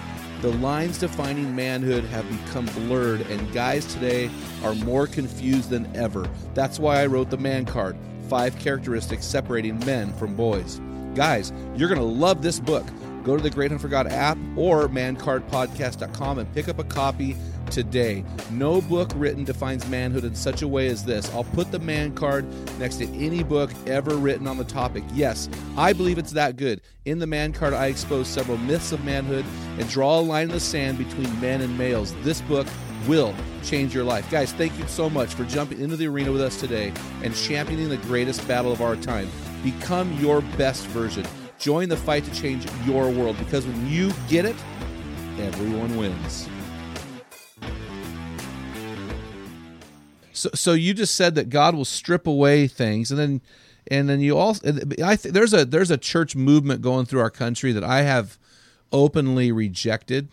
The lines defining manhood have become blurred, and guys today are more confused than ever. That's why I wrote the Man Card Five Characteristics Separating Men from Boys. Guys, you're going to love this book. Go to the Great Hunt app or mancardpodcast.com and pick up a copy today. No book written defines manhood in such a way as this. I'll put the man card next to any book ever written on the topic. Yes, I believe it's that good. In the man card, I expose several myths of manhood and draw a line in the sand between men and males. This book will change your life. Guys, thank you so much for jumping into the arena with us today and championing the greatest battle of our time. Become your best version. Join the fight to change your world because when you get it, everyone wins. So, so you just said that God will strip away things, and then, and then you also, I th- there's a there's a church movement going through our country that I have openly rejected,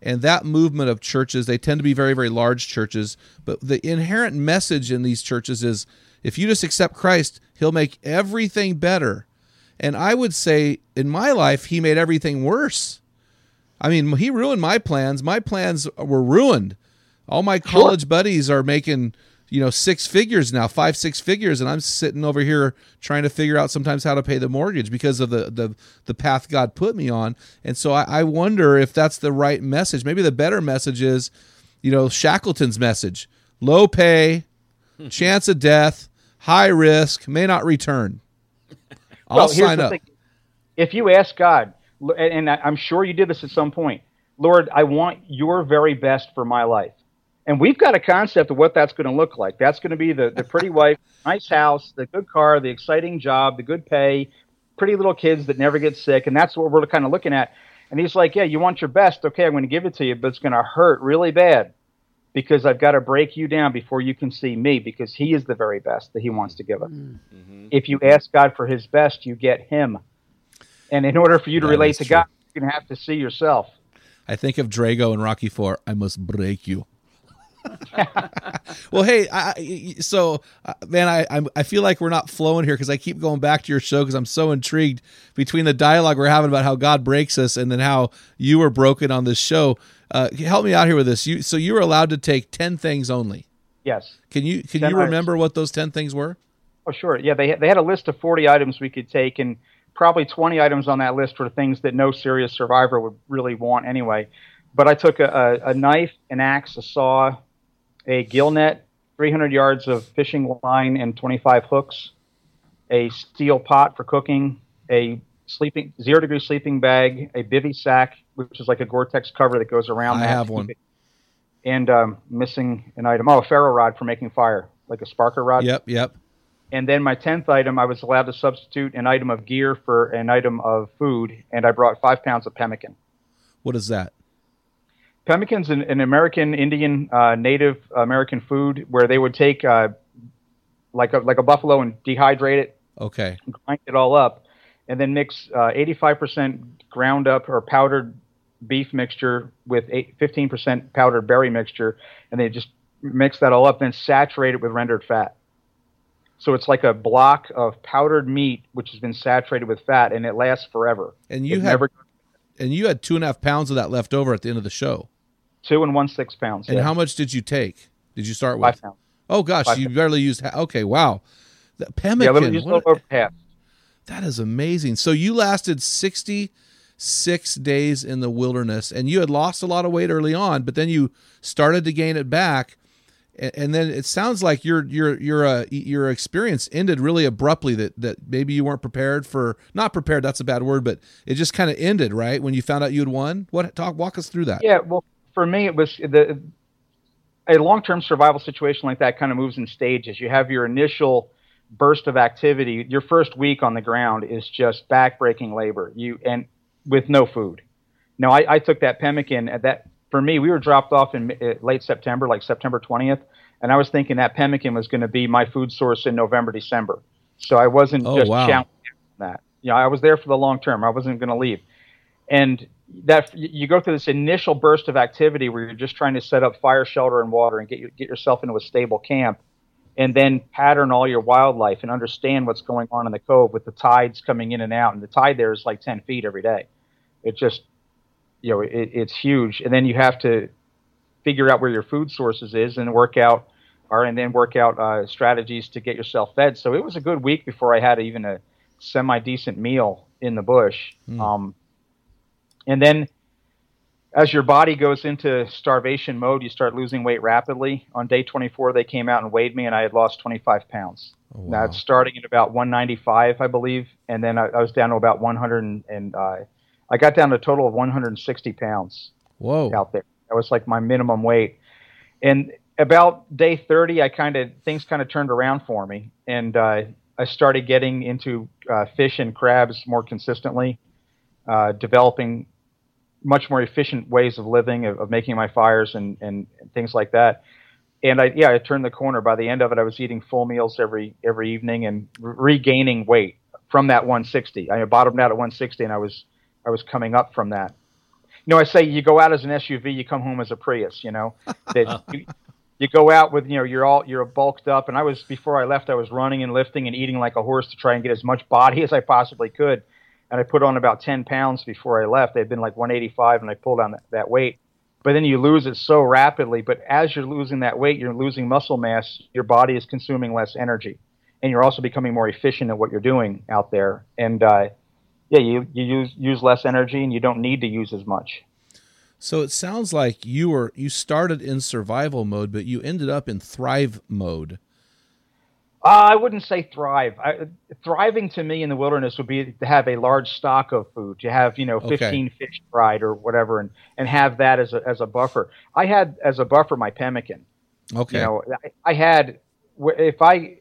and that movement of churches they tend to be very very large churches, but the inherent message in these churches is if you just accept Christ, He'll make everything better, and I would say in my life He made everything worse. I mean, He ruined my plans. My plans were ruined. All my college buddies are making, you know, six figures now, five, six figures, and I'm sitting over here trying to figure out sometimes how to pay the mortgage because of the the, the path God put me on. And so I, I wonder if that's the right message. Maybe the better message is, you know, Shackleton's message: low pay, hmm. chance of death, high risk, may not return. (laughs) I'll well, sign up. thing. If you ask God, and and I'm sure you did this at some point, Lord, I want your very best for my life. And we've got a concept of what that's going to look like. That's going to be the, the pretty wife, nice house, the good car, the exciting job, the good pay, pretty little kids that never get sick. And that's what we're kind of looking at. And he's like, Yeah, you want your best. Okay, I'm going to give it to you, but it's going to hurt really bad because I've got to break you down before you can see me because he is the very best that he wants to give us. Mm-hmm. Mm-hmm. If you ask God for his best, you get him. And in order for you to That relate to true. God, you're going to have to see yourself. I think of Drago and Rocky Four. I must break you. (laughs) well, hey, I, so uh, man, I I'm, I feel like we're not flowing here because I keep going back to your show because I'm so intrigued between the dialogue we're having about how God breaks us and then how you were broken on this show. Uh, help me out here with this. You so you were allowed to take ten things only. Yes. Can you can 10 you items. remember what those ten things were? Oh, sure. Yeah, they they had a list of 40 items we could take, and probably 20 items on that list were things that no serious survivor would really want anyway. But I took a, a, a knife, an axe, a saw, a gill net, 300 yards of fishing line, and 25 hooks, a steel pot for cooking, a sleeping zero degree sleeping bag, a bivy sack, which is like a Gore-Tex cover that goes around. I have one. it- And um, missing an item. Oh, a ferro rod for making fire, like a sparker rod Yep, yep. And then my tenth item, I was allowed to substitute an item of gear for an item of food, and I brought five pounds of pemmican. What is that? Pemmican's an, an American Indian uh, Native American food where they would take uh, like a like a buffalo and dehydrate it, Okay. grind it all up, and then mix uh, 85% ground up or powdered beef mixture with 15% powdered berry mixture, and they just mix that all up, then saturate it with rendered fat. So it's like a block of powdered meat which has been saturated with fat, and it lasts forever. And you It had never and you had two and a half pounds of that left over at the end of the show. Two and one six pounds. And yeah. how much did you take? Did you start with? Five pounds. Oh gosh, Five you pounds. barely used. Ha- okay, wow. The Yeah, pemmican. little, just what- over half. that is amazing. So you lasted sixty six days in the wilderness, and you had lost a lot of weight early on, but then you started to gain it back. And then it sounds like your your your uh, your experience ended really abruptly. That that maybe you weren't prepared for. Not prepared. That's a bad word, but it just kind of ended right when you found out you had won. What talk? Walk us through that. Yeah, well, for me, it was the a long-term survival situation like that kind of moves in stages. You have your initial burst of activity. Your first week on the ground is just back-breaking labor. You and with no food. Now, I, I took that pemmican at that. For me, we were dropped off in uh, late September, like September 20th, and I was thinking that pemmican was going to be my food source in November, December. So I wasn't Oh, just wow. challenged that. You know, I was there for the long term. I wasn't going to leave and that you go through this initial burst of activity where you're just trying to set up fire, shelter, and water, and get you, get yourself into a stable camp, and then pattern all your wildlife and understand what's going on in the cove with the tides coming in and out. And the tide there is like ten feet every day. It just, you know, it, it's huge. And then you have to figure out where your food sources is and work out, or and then work out uh, strategies to get yourself fed. So it was a good week before I had even a semi decent meal in the bush. Um, and then as your body goes into starvation mode, you start losing weight rapidly. On day 24, they came out and weighed me, and I had lost 25 pounds. Now it's starting at about 195, I believe, and then I, I was down to about 100, and, and uh, I got down to a total of 160 pounds Whoa. out there. That was like my minimum weight. And about day 30, I kind of things kind of turned around for me, and uh, I started getting into uh, fish and crabs more consistently, uh, developing much more efficient ways of living, of, of making my fires and, and, and things like that. And I, yeah, I turned the corner. By the end of it, I was eating full meals every every evening and re- regaining weight from that 160. I bottomed out at 160, and I was I was coming up from that. You know, I say you go out as an SUV, you come home as a Prius. You know, (laughs) that you, you go out with you know you're all you're bulked up. And I was before I left, I was running and lifting and eating like a horse to try and get as much body (laughs) as I possibly could. And I put on about 10 pounds before I left. They'd been like 185, and I pulled on that, that weight. But then you lose it so rapidly. But as you're losing that weight, you're losing muscle mass. Your body is consuming less energy, and you're also becoming more efficient at what you're doing out there. And uh, yeah, you you use use less energy, and you don't need to use as much. So it sounds like you were you started in survival mode, but you ended up in thrive mode. Uh, I wouldn't say thrive. I, thriving to me in the wilderness would be to have a large stock of food, to have you know Okay. 15 fish fried or whatever, and, and have that as a as a buffer. I had as a buffer my pemmican. Okay. You know, I, I had if I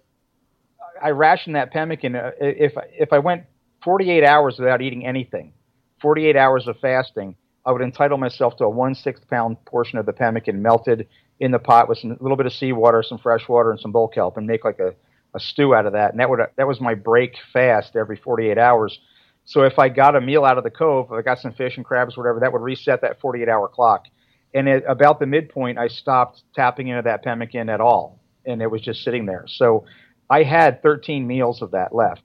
I rationed that pemmican uh, if if I went 48 hours without eating anything, 48 hours of fasting, I would entitle myself to a one sixth pound portion of the pemmican melted in the pot with some, a little bit of seawater, some fresh water, and some bull kelp, and make like a, a stew out of that. And that would that was my break fast every 48 hours. So if I got a meal out of the cove, I got some fish and crabs, whatever, that would reset that 48 hour clock. And at about the midpoint, I stopped tapping into that pemmican at all, and it was just sitting there. So I had 13 meals of that left.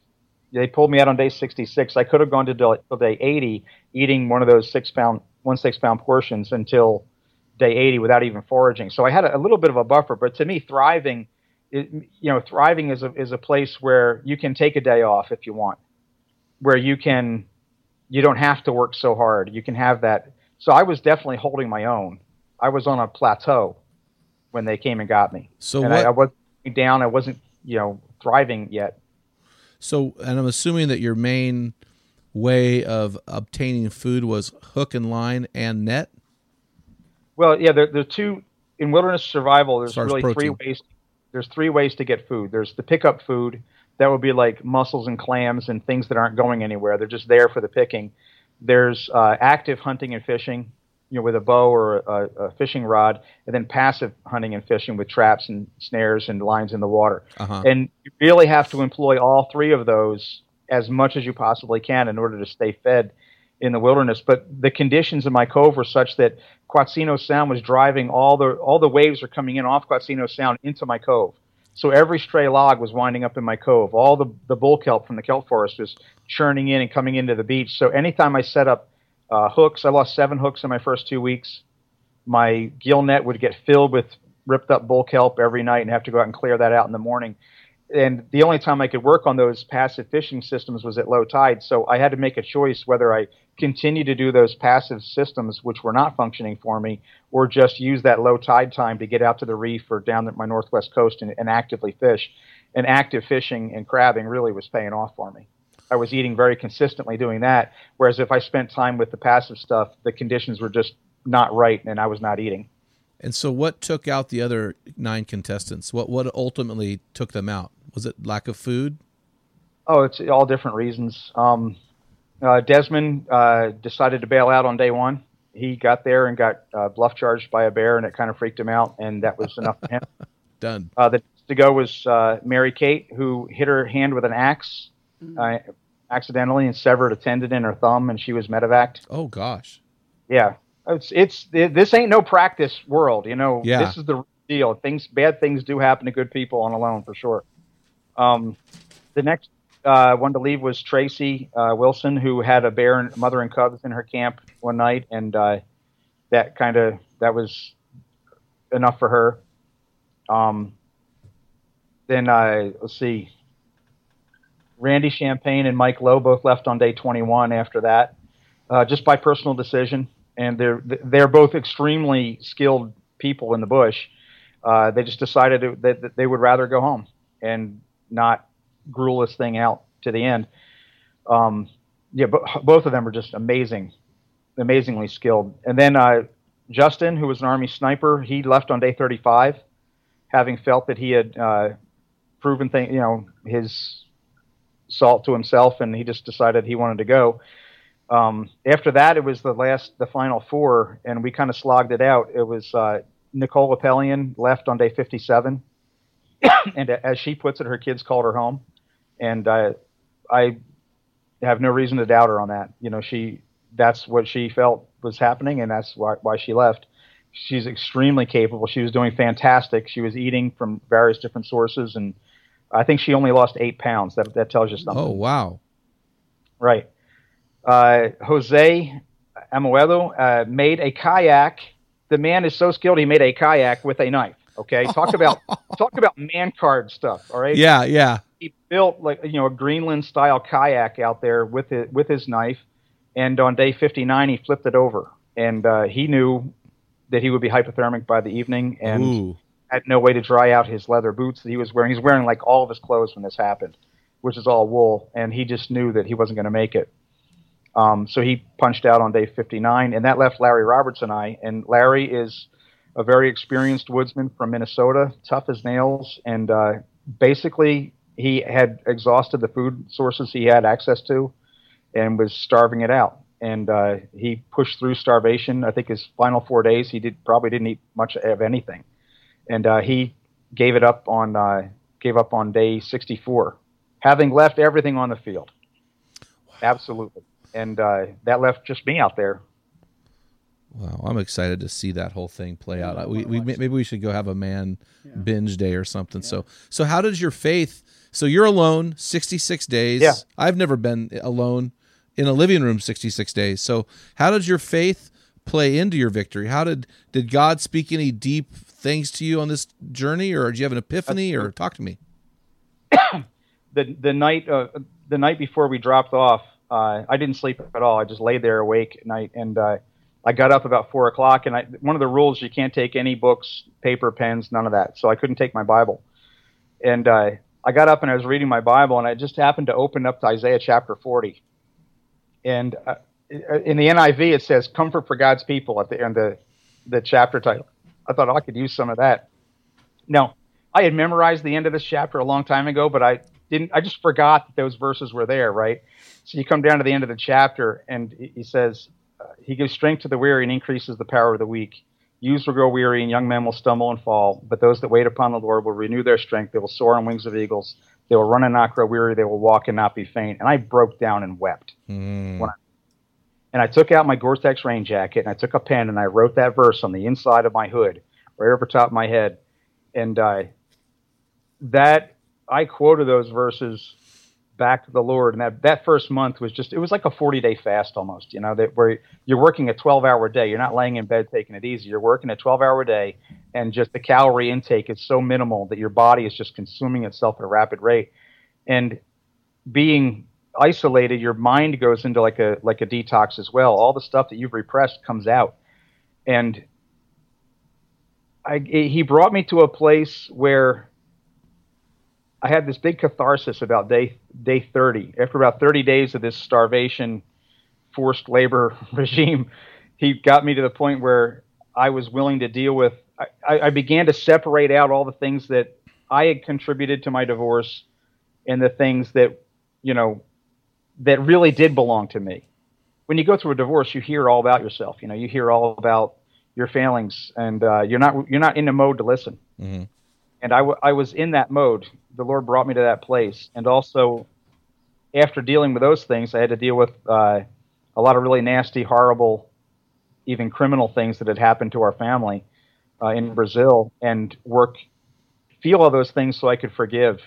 They pulled me out on day 66. I could have gone to day, till day 80, eating one of those six pound, one six pound portions until day 80 without even foraging. So I had a little bit of a buffer. But to me, thriving, it, you know, thriving is a is a place where you can take a day off if you want, where you can, you don't have to work so hard. You can have that. So I was definitely holding my own. I was on a plateau when they came and got me. So? I, I wasn't down. I wasn't, you know, thriving yet. so, and I'm assuming that your main way of obtaining food was hook and line and net. Well, yeah, there, there are two in wilderness survival. There's As far as really three protein. ways. There's three ways to get food. There's the pickup food that would be like mussels and clams and things that aren't going anywhere. They're just there for the picking. There's uh, active hunting and fishing, you know, with a bow or a, a fishing rod, and then passive hunting and fishing with traps and snares and lines in the water. Uh-huh. And you really have to employ all three of those as much as you possibly can in order to stay fed in the wilderness. But the conditions in my cove were such that Quatsino Sound was driving all the all the waves are coming in off Quatsino Sound into my cove. So every stray log was winding up in my cove. All the the bull kelp from the kelp forest was churning in and coming into the beach. So anytime I set up uh, hooks, I lost seven hooks in my first two weeks. My gill net would get filled with ripped up bull kelp every night and have to go out and clear that out in the morning and the only time I could work on those passive fishing systems was at low tide. So I had to make a choice whether I continue to do those passive systems, which were not functioning for me, or just use that low tide time to get out to the reef or down my northwest coast and, and actively fish. And active fishing and crabbing really was paying off for me. I was eating very consistently doing that. Whereas if I spent time with the passive stuff, the conditions were just not right and I was not eating. And so, what took out the other nine contestants? What what ultimately took them out? Was it lack of food? Oh, it's all different reasons. Um, uh, Desmond uh, decided to bail out on day one. He got there and got uh, bluff charged by a bear, and it kind of freaked him out, and that was enough for him. (laughs) Done. Uh, the next to go was uh, Mary Kate, who hit her hand with an axe uh, accidentally and severed a tendon in her thumb, and she was medevaced. Oh gosh. Yeah, it's it's it, this ain't no practice world, you know. Yeah. This is the real deal. Things bad things do happen to good people on Alone for sure. Um, the next uh, one to leave was Tracy uh, Wilson, who had a bear and mother and cubs in her camp one night, and uh, that kind of that was enough for her. Um, then uh, let's see, Randy Champagne and Mike Lowe both left on day 21 after that, uh, just by personal decision, and they're they're both extremely skilled people in the bush. Uh, they just decided that they would rather go home and not gruel this thing out to the end. Um, yeah, both of them are just amazing, amazingly skilled. And then uh, Justin, who was an Army sniper, he left on day 35, having felt that he had uh, proven thing, you know, his salt to himself, and he just decided he wanted to go. Um, after that, it was the last, the final four, and we kind of slogged it out. It was uh, Nicole Apelian left on day 57 (coughs) and as she puts it, her kids called her home, and I, I have no reason to doubt her on that. You know, she that's what she felt was happening, and that's why why she left. She's extremely capable. She was doing fantastic. She was eating from various different sources, and I think she only lost eight pounds. That that tells you something. Oh wow. Right. Uh, Jose Amoedo uh, made a kayak. The man is so skilled; he made a kayak with a knife. Okay, talk (laughs) about talk about man card stuff. All right. Yeah, yeah. He built like you know a Greenland style kayak out there with it with his knife, and on day 59 he flipped it over, and uh, he knew that he would be hypothermic by the evening, and Ooh. had no way to dry out his leather boots that he was wearing. He's wearing like all of his clothes when this happened, which is all wool, and he just knew that he wasn't going to make it. Um, so he punched out on day 59, and that left Larry Roberts and I. And Larry is a very experienced woodsman from Minnesota, tough as nails, and uh, basically he had exhausted the food sources he had access to, and was starving it out. And uh, he pushed through starvation. I think his final four days, he did probably didn't eat much of anything, and uh, he gave it up on uh, gave up on day 64, having left everything on the field. Absolutely, and uh, that left just me out there Wow, I'm excited to see that whole thing play out. We, we maybe we should go have a man binge day or something. So so how does your faith? So you're alone 66 days. Yeah. I've never been alone in a living room 66 days. So how does your faith play into your victory? How did did God speak any deep things to you on this journey, or did you have an epiphany, or talk to me? (coughs) the the night uh, the night before we dropped off, uh, I didn't sleep at all. I just laid there awake at night, and uh, I got up about four o'clock. And I, one of the rules you can't take any books, paper, pens, none of that. So I couldn't take my Bible. And uh, I got up and I was reading my Bible, and I just happened to open up to Isaiah chapter forty. And uh, in the NIV, it says "Comfort for God's people" at the end of the chapter title. I thought oh, I could use some of that. Now, I had memorized the end of this chapter a long time ago, but I didn't. I just forgot that those verses were there, right? So you come down to the end of the chapter, and he says, "He gives strength to the weary and increases the power of the weak." Youths will grow weary, and young men will stumble and fall. But those that wait upon the Lord will renew their strength. They will soar on wings of eagles. They will run and not grow weary. They will walk and not be faint. And I broke down and wept. Mm. When I, and I took out my Gore-Tex rain jacket and I took a pen and I wrote that verse on the inside of my hood, right over top of my head. And uh, that I quoted those verses back to the Lord. And that, that first month was just, it was like a 40 day fast almost, you know, that where you're working a 12 hour day. You're not laying in bed taking it easy. You're working a 12 hour day and just the calorie intake is so minimal that your body is just consuming itself at a rapid rate. And being isolated, your mind goes into like a, like a detox as well. All the stuff that you've repressed comes out. And I, he brought me to a place where I had this big catharsis about day day 30. After about 30 days of this starvation, forced labor (laughs) regime, he got me to the point where I was willing to deal with. I, I began to separate out all the things that I had contributed to my divorce, and the things that you know that really did belong to me. When you go through a divorce, you hear all about yourself. You know, you hear all about your failings, and uh, you're not you're not in the mode to listen. Mm-hmm. And I, w- I was in that mode. The Lord brought me to that place, and also after dealing with those things, I had to deal with uh, a lot of really nasty, horrible, even criminal things that had happened to our family uh, in Brazil, and work feel all those things so I could forgive.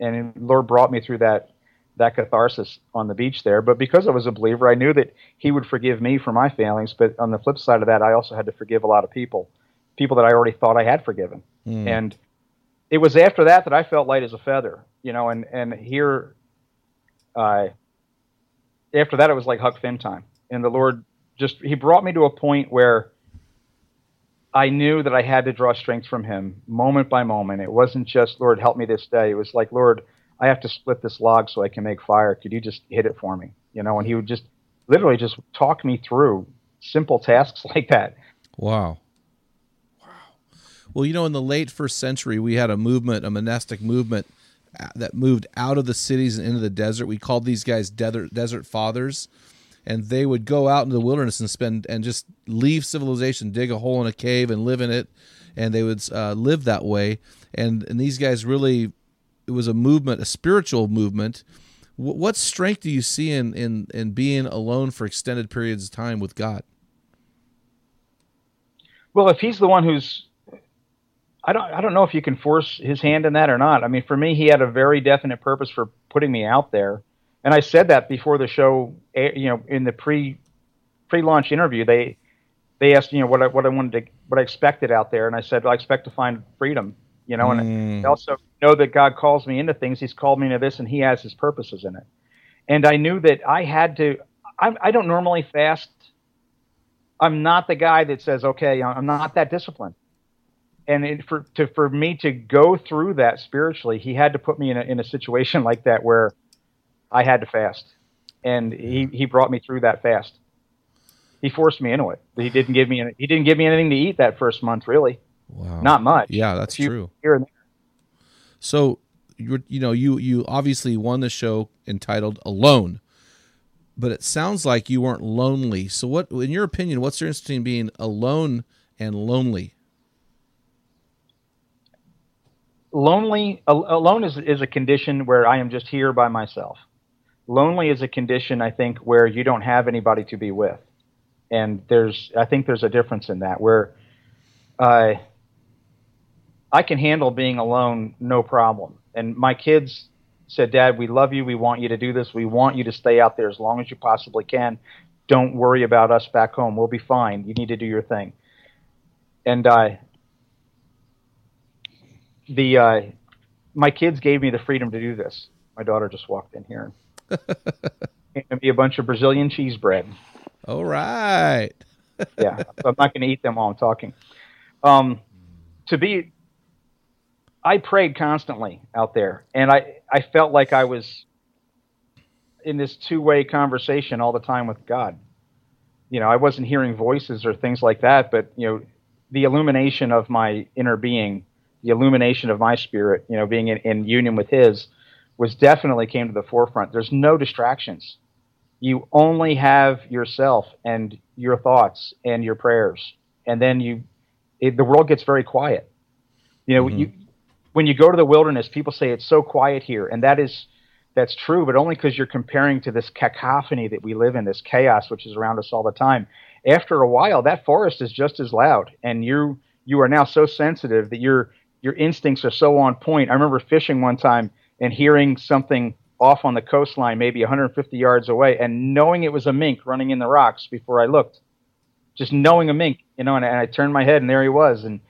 And the Lord brought me through that that catharsis on the beach there. But because I was a believer, I knew that He would forgive me for my failings. But on the flip side of that, I also had to forgive a lot of people, people that I already thought I had forgiven. Mm. And it was after that that I felt light as a feather, you know. And and here, uh, after that, it was like Huck Finn time, and the Lord just He brought me to a point where. I knew that I had to draw strength from him moment by moment. It wasn't just, Lord, help me this day. It was like, Lord, I have to split this log so I can make fire. Could you just hit it for me? You know, and he would just literally just talk me through simple tasks (laughs) like that. Wow. Wow. Well, you know, in the late first century, we had a movement, a monastic movement uh, that moved out of the cities and into the desert. We called these guys desert, desert fathers. And they would go out into the wilderness and spend and just leave civilization, dig a hole in a cave and live in it. And they would uh, live that way. And, and these guys really it was a movement, a spiritual movement. W- what strength do you see in, in in being alone for extended periods of time with God? Well, if He's the one who's, I don't, I don't know if you can force His hand in that or not. I mean, for me, He had a very definite purpose for putting me out there, and I said that before the show. You know, in the pre pre launch interview, they they asked you know what I what I wanted to what I expected out there, and I said well, I expect to find freedom. You know, and Mm. I also know that God calls me into things. He's called me into this, and He has His purposes in it. And I knew that I had to. I, I don't normally fast. I'm not the guy that says, "Okay, I'm not that disciplined." And it, for to for me to go through that spiritually, He had to put me in a in a situation (laughs) like that where I had to fast, and He He brought me through that fast. He forced me into it. He didn't give me any, He didn't give me anything to eat that first month, really. Wow. Not much. Yeah, that's true. Here and there. So you you know you you obviously won the show entitled Alone, but it sounds like you weren't lonely. So what, in your opinion, what's the difference between being alone and lonely? Lonely alone is is a condition where I am just here by myself. Lonely is a condition I think where you don't have anybody to be with, and there's I think there's a difference in that where I I can handle being alone no problem, and my kids said, "Dad, we love you. We want you to do this. We want you to stay out there as long as you possibly can. Don't worry about us back home. We'll be fine. You need to do your thing." And I the uh, my kids gave me the freedom to do this. My daughter just walked in here (laughs) and me a bunch of Brazilian cheese bread. All right. (laughs) Yeah, so I'm not going to eat them while I'm talking. Um, to be, I prayed constantly out there, and I I felt like I was in this two way conversation all the time with God. You know, I wasn't hearing voices or things like that, but you know, the illumination of my inner being the illumination of my spirit, you know, being in, in union with His, was definitely came to the forefront. There's no distractions. You only have yourself and your thoughts and your prayers, and then you, it, the world gets very quiet. You know, mm-hmm. you when you go to the wilderness, people say it's so quiet here, and that is that's true, but only because you're comparing to this cacophony that we live in, this chaos which is around us all the time. After a while, that forest is just as loud, and you you are now so sensitive that your your instincts are so on point. I remember fishing one time and hearing something off on the coastline, maybe 150 yards away, and knowing it was a mink running in the rocks before I looked. Just knowing a mink, you know, and, and I turned my head, and there he was, and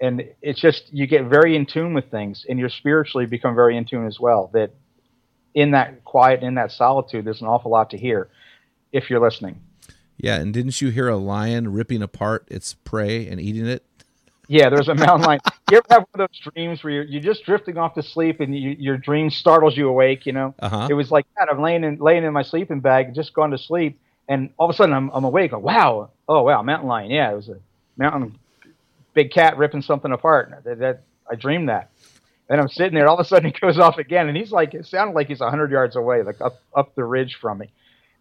and it's just you get very in tune with things, and you're spiritually become very in tune as well. That in that quiet, in that solitude, there's an awful lot to hear if you're listening. Yeah, and didn't you hear a lion ripping apart its prey and eating it? Yeah, there's a mountain lion. You ever have one of those dreams where you're, you're just drifting off to sleep and you, your dream startles you awake? You know, Uh-huh. it was like that. I'm laying in laying in my sleeping bag, just gone to sleep, and all of a sudden I'm I'm awake. Like, wow, oh wow, mountain lion. Yeah, it was a mountain big cat ripping something apart. That, that I dreamed that. And I'm sitting there. All of a sudden, he goes off again, and he's like, it sounded like he's hundred yards away, like up up the ridge from me.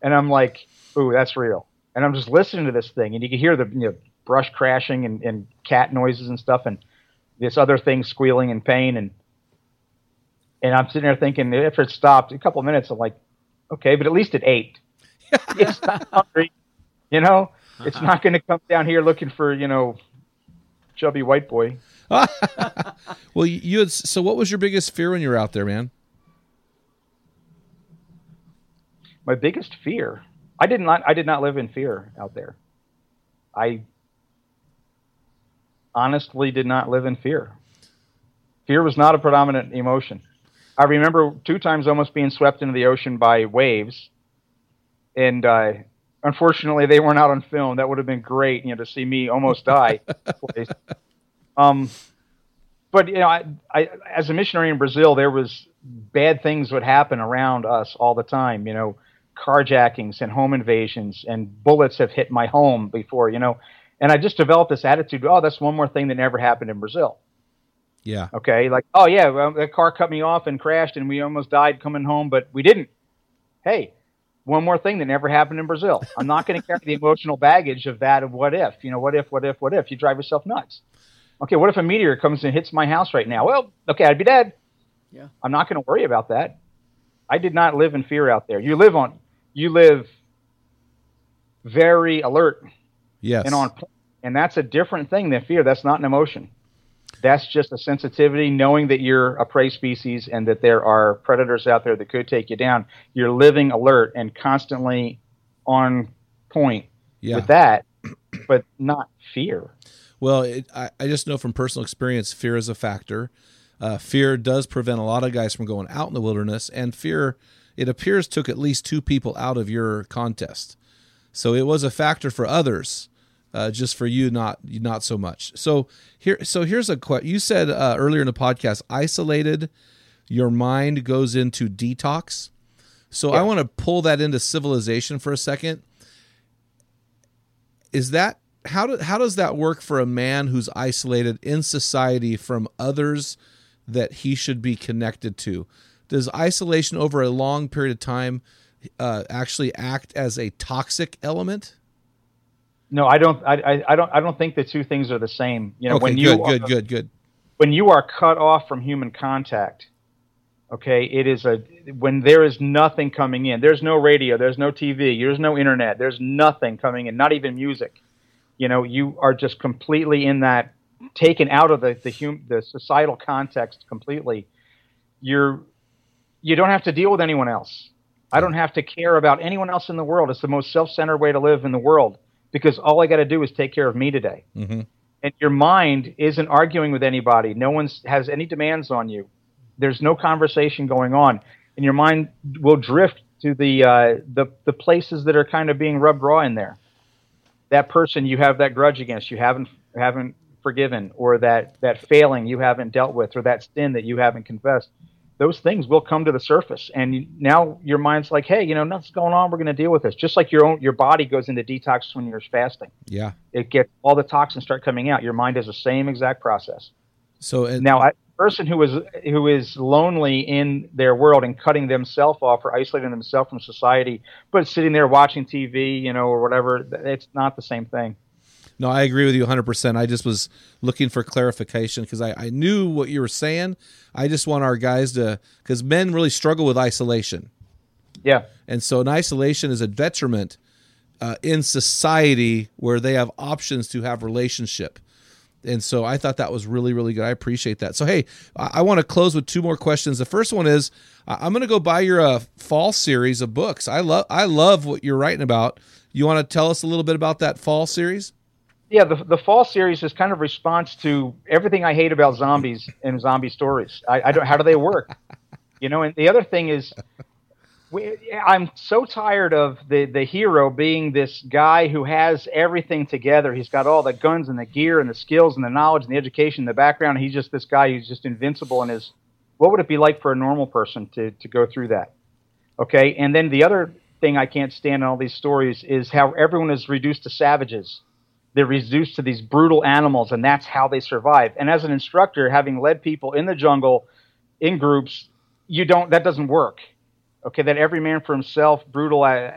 And I'm like, ooh, that's real. And I'm just listening to this thing, and you can hear the you know, brush crashing and, and cat noises and stuff, and this other thing squealing in pain, and and I'm sitting there thinking, if it stopped, a couple of minutes, I'm like, okay, but at least it ate. (laughs) it's not hungry, you know. It's uh-huh. not going to come down here looking for you know, chubby white boy. (laughs) Well, you, you had, so what was your biggest fear when you were out there, man? my biggest fear i did not i did not live in fear out there i honestly did not live in fear. Fear was not a predominant emotion. I remember two times almost being swept into the ocean by waves and uh, unfortunately they weren't out on film. That would have been great you know to see me almost die. (laughs) Um but you know I, I as a missionary in brazil there was bad things would happen around us all the time you know carjackings and home invasions and bullets have hit my home before, you know. And I just developed this attitude, oh, that's one more thing that never happened in Brazil. Yeah. Okay, like, oh yeah, well, the car cut me off and crashed and we almost died coming home, but we didn't. Hey, one more thing that never happened in Brazil. I'm not going to carry the emotional baggage of that of what if, you know, what if, what if, what if. You drive yourself nuts. Okay, what if a meteor comes and hits my house right now? Well, okay, I'd be dead. Yeah. I'm not going to worry about that. I did not live in fear out there. You live on, you live very alert Yes. and on. And that's a different thing than fear. That's not an emotion. That's just a sensitivity, knowing that you're a prey species and that there are predators out there that could take you down. You're living alert and constantly on point yeah. with that, but not fear. Well, it, I, I just know from personal experience, fear is a factor. Uh, fear does prevent a lot of guys from going out in the wilderness, and fear, it appears, took at least two people out of your contest. So it was a factor for others, uh, just for you, not not so much. So here, so here's a question. You said uh, earlier in the podcast, isolated, your mind goes into detox. So I want to pull that into civilization for a second. Is that how do, how does that work for a man who's isolated in society from others that he should be connected to? Does isolation over a long period of time uh, actually act as a toxic element? No, I don't. I, I, I don't. I don't think the two things are the same. You know, okay, when you good, are, good, good. when you are cut off from human contact, okay, it is a when there is nothing coming in. There's no radio. There's no TV. There's no internet. There's nothing coming in. Not even music. You know, you are just completely in that taken out of the the hum, the societal context completely. You're you don't have to deal with anyone else. I don't have to care about anyone else in the world. It's the most self-centered way to live in the world because all I got to do is take care of me today. hmm And your mind isn't arguing with anybody. No one has any demands on you. There's no conversation going on, and your mind will drift to the uh, the the places that are kind of being rubbed raw in there. That person you have that grudge against, you haven't haven't forgiven, or that that failing you haven't dealt with, or that sin that you haven't confessed. Those things will come to the surface, and you, now your mind's like, "Hey, you know, nothing's going on. We're going to deal with this." Just like your own your body goes into detox when you're fasting Yeah. it gets all the toxins start coming out. Your mind does the same exact process. So and, Now, a person who is who is lonely in their world and cutting themselves off or isolating themselves from society, but sitting there watching TV, you know, or whatever, it's not the same thing. No, I agree with you 100%. I just was looking for clarification because I, I knew what you were saying. I just want our guys to, because men really struggle with isolation. Yeah. And so an isolation is a detriment uh, in society where they have options to have relationship. And so I thought that was really, really good. I appreciate that. So, hey, I, I want to close with two more questions. The first one is I- I'm going to go buy your uh, fall series of books. I love, I love what you're writing about. You want to tell us a little bit about that fall series? Yeah, the the fall series is kind of response to everything I hate about zombies (laughs) and zombie stories. I, I don't. How do they work? You know, and the other thing is, we, I'm so tired of the the hero being this guy who has everything together. He's got all the guns and the gear and the skills and the knowledge and the education and the background. He's just this guy who's just invincible And is What would it be like for a normal person to to go through that? Okay, and then the other thing I can't stand in all these stories is how everyone is reduced to savages they're reduced to these brutal animals and that's how they survive. And as an instructor having led people in the jungle in groups you don't that doesn't work. Okay that every man for himself brutal uh,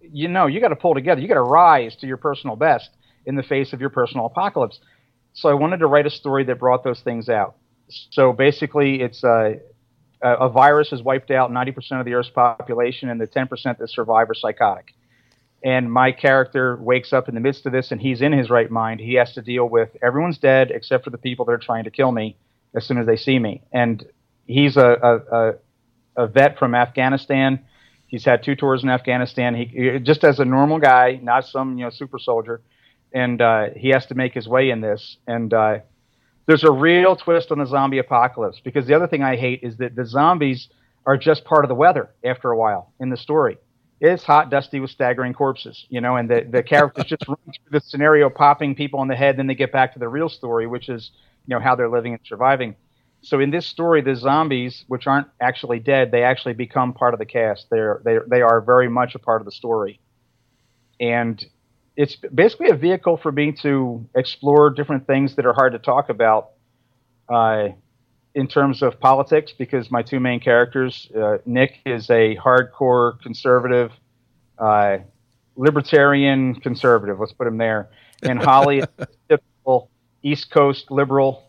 you know you got to pull together. You got to rise to your personal best in the face of your personal apocalypse. So i wanted to write a story that brought those things out. So basically it's uh, a, a virus has wiped out 90% of the earth's population and the 10% that survive are psychotic and my character wakes up in the midst of this and he's in his right mind he has to deal with everyone's dead except for the people that are trying to kill me as soon as they see me. And he's a, a, a, a vet from afghanistan. He's had two tours in afghanistan. He just as a normal guy not some you know super soldier. And uh, he has to make his way in this. And uh, there's a real twist on the zombie apocalypse because the other thing i hate is that the zombies are just part of the weather after a while in the story it's hot, dusty with staggering corpses, you know, and the, the characters just run (laughs) through the scenario, popping people on the head, then they get back to the real story, which is, you know, how they're living and surviving. So in this story, the zombies, which aren't actually dead, they actually become part of the cast. They're they they are very much a part of the story, and it's basically a vehicle for me to explore different things that are hard to talk about. Uh, in terms of politics because my two main characters, uh, Nick is a hardcore conservative, uh, libertarian conservative. Let's put him there, and Holly is a (laughs) typical East Coast liberal,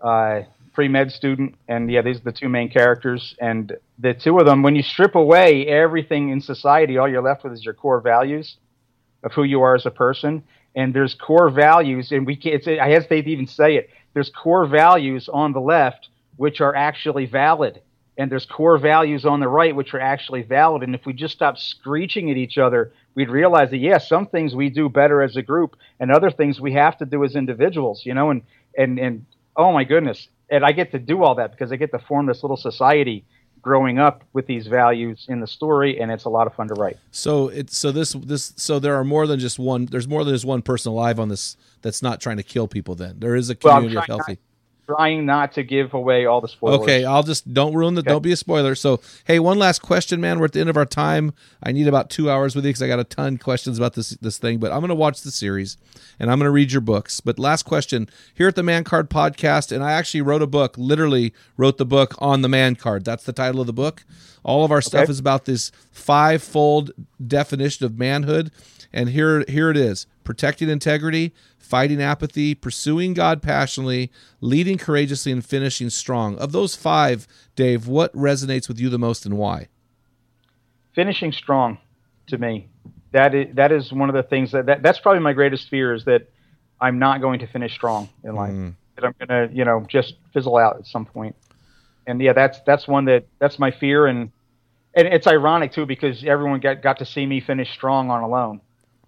uh, pre med student. And yeah, these are the two main characters. And the two of them, when you strip away everything in society, all you're left with is your core values of who you are as a person. And there's core values, and we can't. I hesitate to even say it. There's core values on the left which are actually valid. And there's core values on the right which are actually valid. And if we just stop screeching at each other, we'd realize that yes, some things we do better as a group, and other things we have to do as individuals. You know, and and and oh my goodness, and I get to do all that because I get to form this little society growing up with these values in the story, and it's a lot of fun to write. So it's so this this so there are more than just one. There's more than just one person alive on this that's not trying to kill people. Then there is a Well, community of trying healthy. Trying not to give away all the spoilers. Okay, I'll just don't ruin the. Okay. Don't be a spoiler. So, hey, one last question, man. We're at the end of our time. I need about two hours with you because I got a ton of questions about this this thing. But I'm going to watch the series and I'm going to read your books. But last question here at the Man Card Podcast, and I actually wrote a book. Literally wrote the book on the Man Card. That's the title of the book. All of our stuff Okay. is about this five-fold definition of manhood, and here here it is: protecting integrity, fighting apathy, pursuing God passionately, leading courageously, and finishing strong. Of those five, Dave, what resonates with you the most and why? finishing strong to me that is that is one of the things that, that that's probably my greatest fear is that i'm not going to finish strong in life mm. that i'm going to you know just fizzle out at some point. point and yeah that's that's one that that's my fear and and it's ironic too because everyone got got to see me finish strong on alone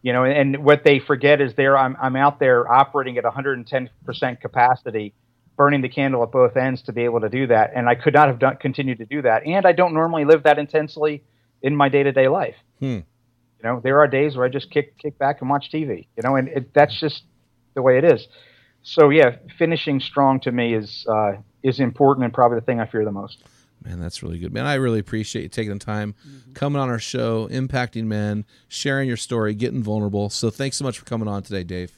you know and what they forget is there i'm i'm out there operating at 110% capacity burning the candle at both ends to be able to do that. And i could not have done continued to do that. And i don't normally live that intensely in my day-to-day life. Hmm. you know there are days where i just kick kick back and watch tv you know and it, that's just the way it is. So yeah finishing strong to me is uh, is important and probably the thing i fear the most Man, that's really good. Man, I really appreciate you taking the time, mm-hmm. coming on our show, impacting men, sharing your story, getting vulnerable. So thanks so much for coming on today, Dave.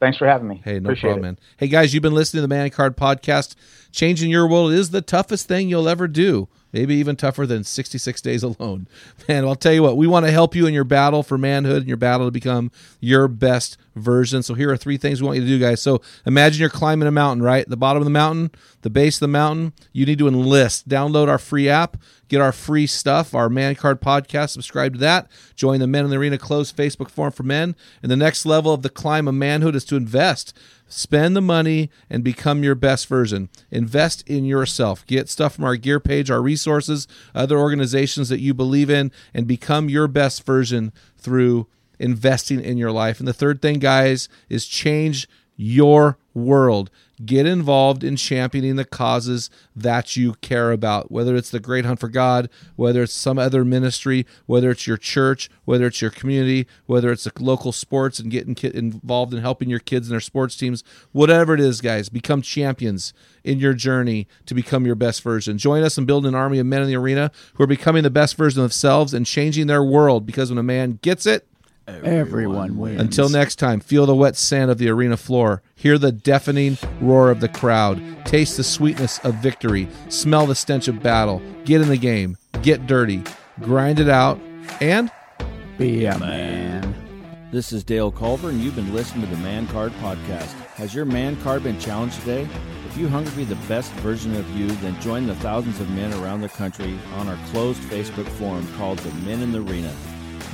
Thanks for having me. Hey, no Appreciate problem, it. man. Hey, guys, you've been listening to the Man Card podcast. Changing your world is the toughest thing you'll ever do. Maybe even tougher than 66 days alone. (laughs) Man, I'll tell you what, we want to help you in your battle for manhood and your battle to become your best version. So here are three things we want you to do, guys. So imagine you're climbing a mountain, right? The bottom of the mountain, the base of the mountain, you need to enlist. Download our free app, get our free stuff, our Man Card podcast, subscribe to that, join the Men in the Arena closed Facebook forum for men. And the next level of the climb of manhood is to invest. Spend the money and become your best version. Invest in yourself. Get stuff from our gear page, our resources, other organizations that you believe in, and become your best version through investing in your life. And the third thing, guys, is change your world. Get involved in championing the causes that you care about, whether it's the Great Hunt for God, whether it's some other ministry, whether it's your church, whether it's your community, whether it's the local sports and getting involved in helping your kids and their sports teams, whatever it is, guys, become champions in your journey to become your best version. Join us in building an army of men in the arena who are becoming the best version of themselves and changing their world because when a man gets it, Everyone wins. until next time, feel the wet sand of the arena floor, hear the deafening roar of the crowd, taste the sweetness of victory, smell the stench of battle, get in the game, get dirty, grind it out, and be a man. This is Dale Culver, and you've been listening to the Man Card Podcast. Has your man card been challenged today? If you hunger to be the best version of you, then join the thousands of men around the country on our closed Facebook forum called the Men in the Arena.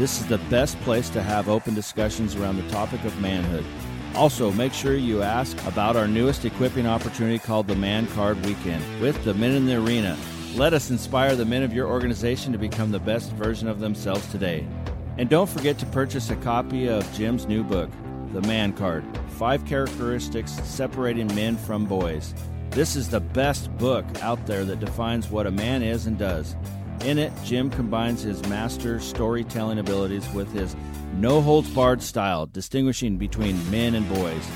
This is the best place to have open discussions around the topic of manhood. Also, make sure you ask about our newest equipping opportunity called the Man Card Weekend with the Men in the Arena. Let us inspire the men of your organization to become the best version of themselves today. And don't forget to purchase a copy of Jim's new book, The Man Card Five Characteristics Separating Men from Boys. This is the best book out there that defines what a man is and does. In it, Jim combines his master storytelling abilities with his no holds barred style, distinguishing between men and boys.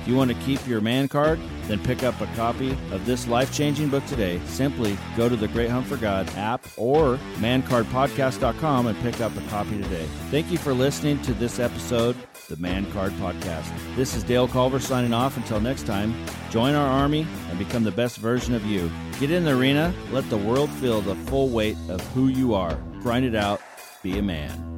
If you want to keep your man card, then pick up a copy of this life changing book today. Simply go to the Great Hunt for God app or mancardpodcast.com and pick up a copy today. Thank you for listening to this episode, the Man Card Podcast. This is Dale Culver signing off. Until next time, join our army and become the best version of you. Get in the arena, let the world feel the full weight of who you are. Grind it out, be a man.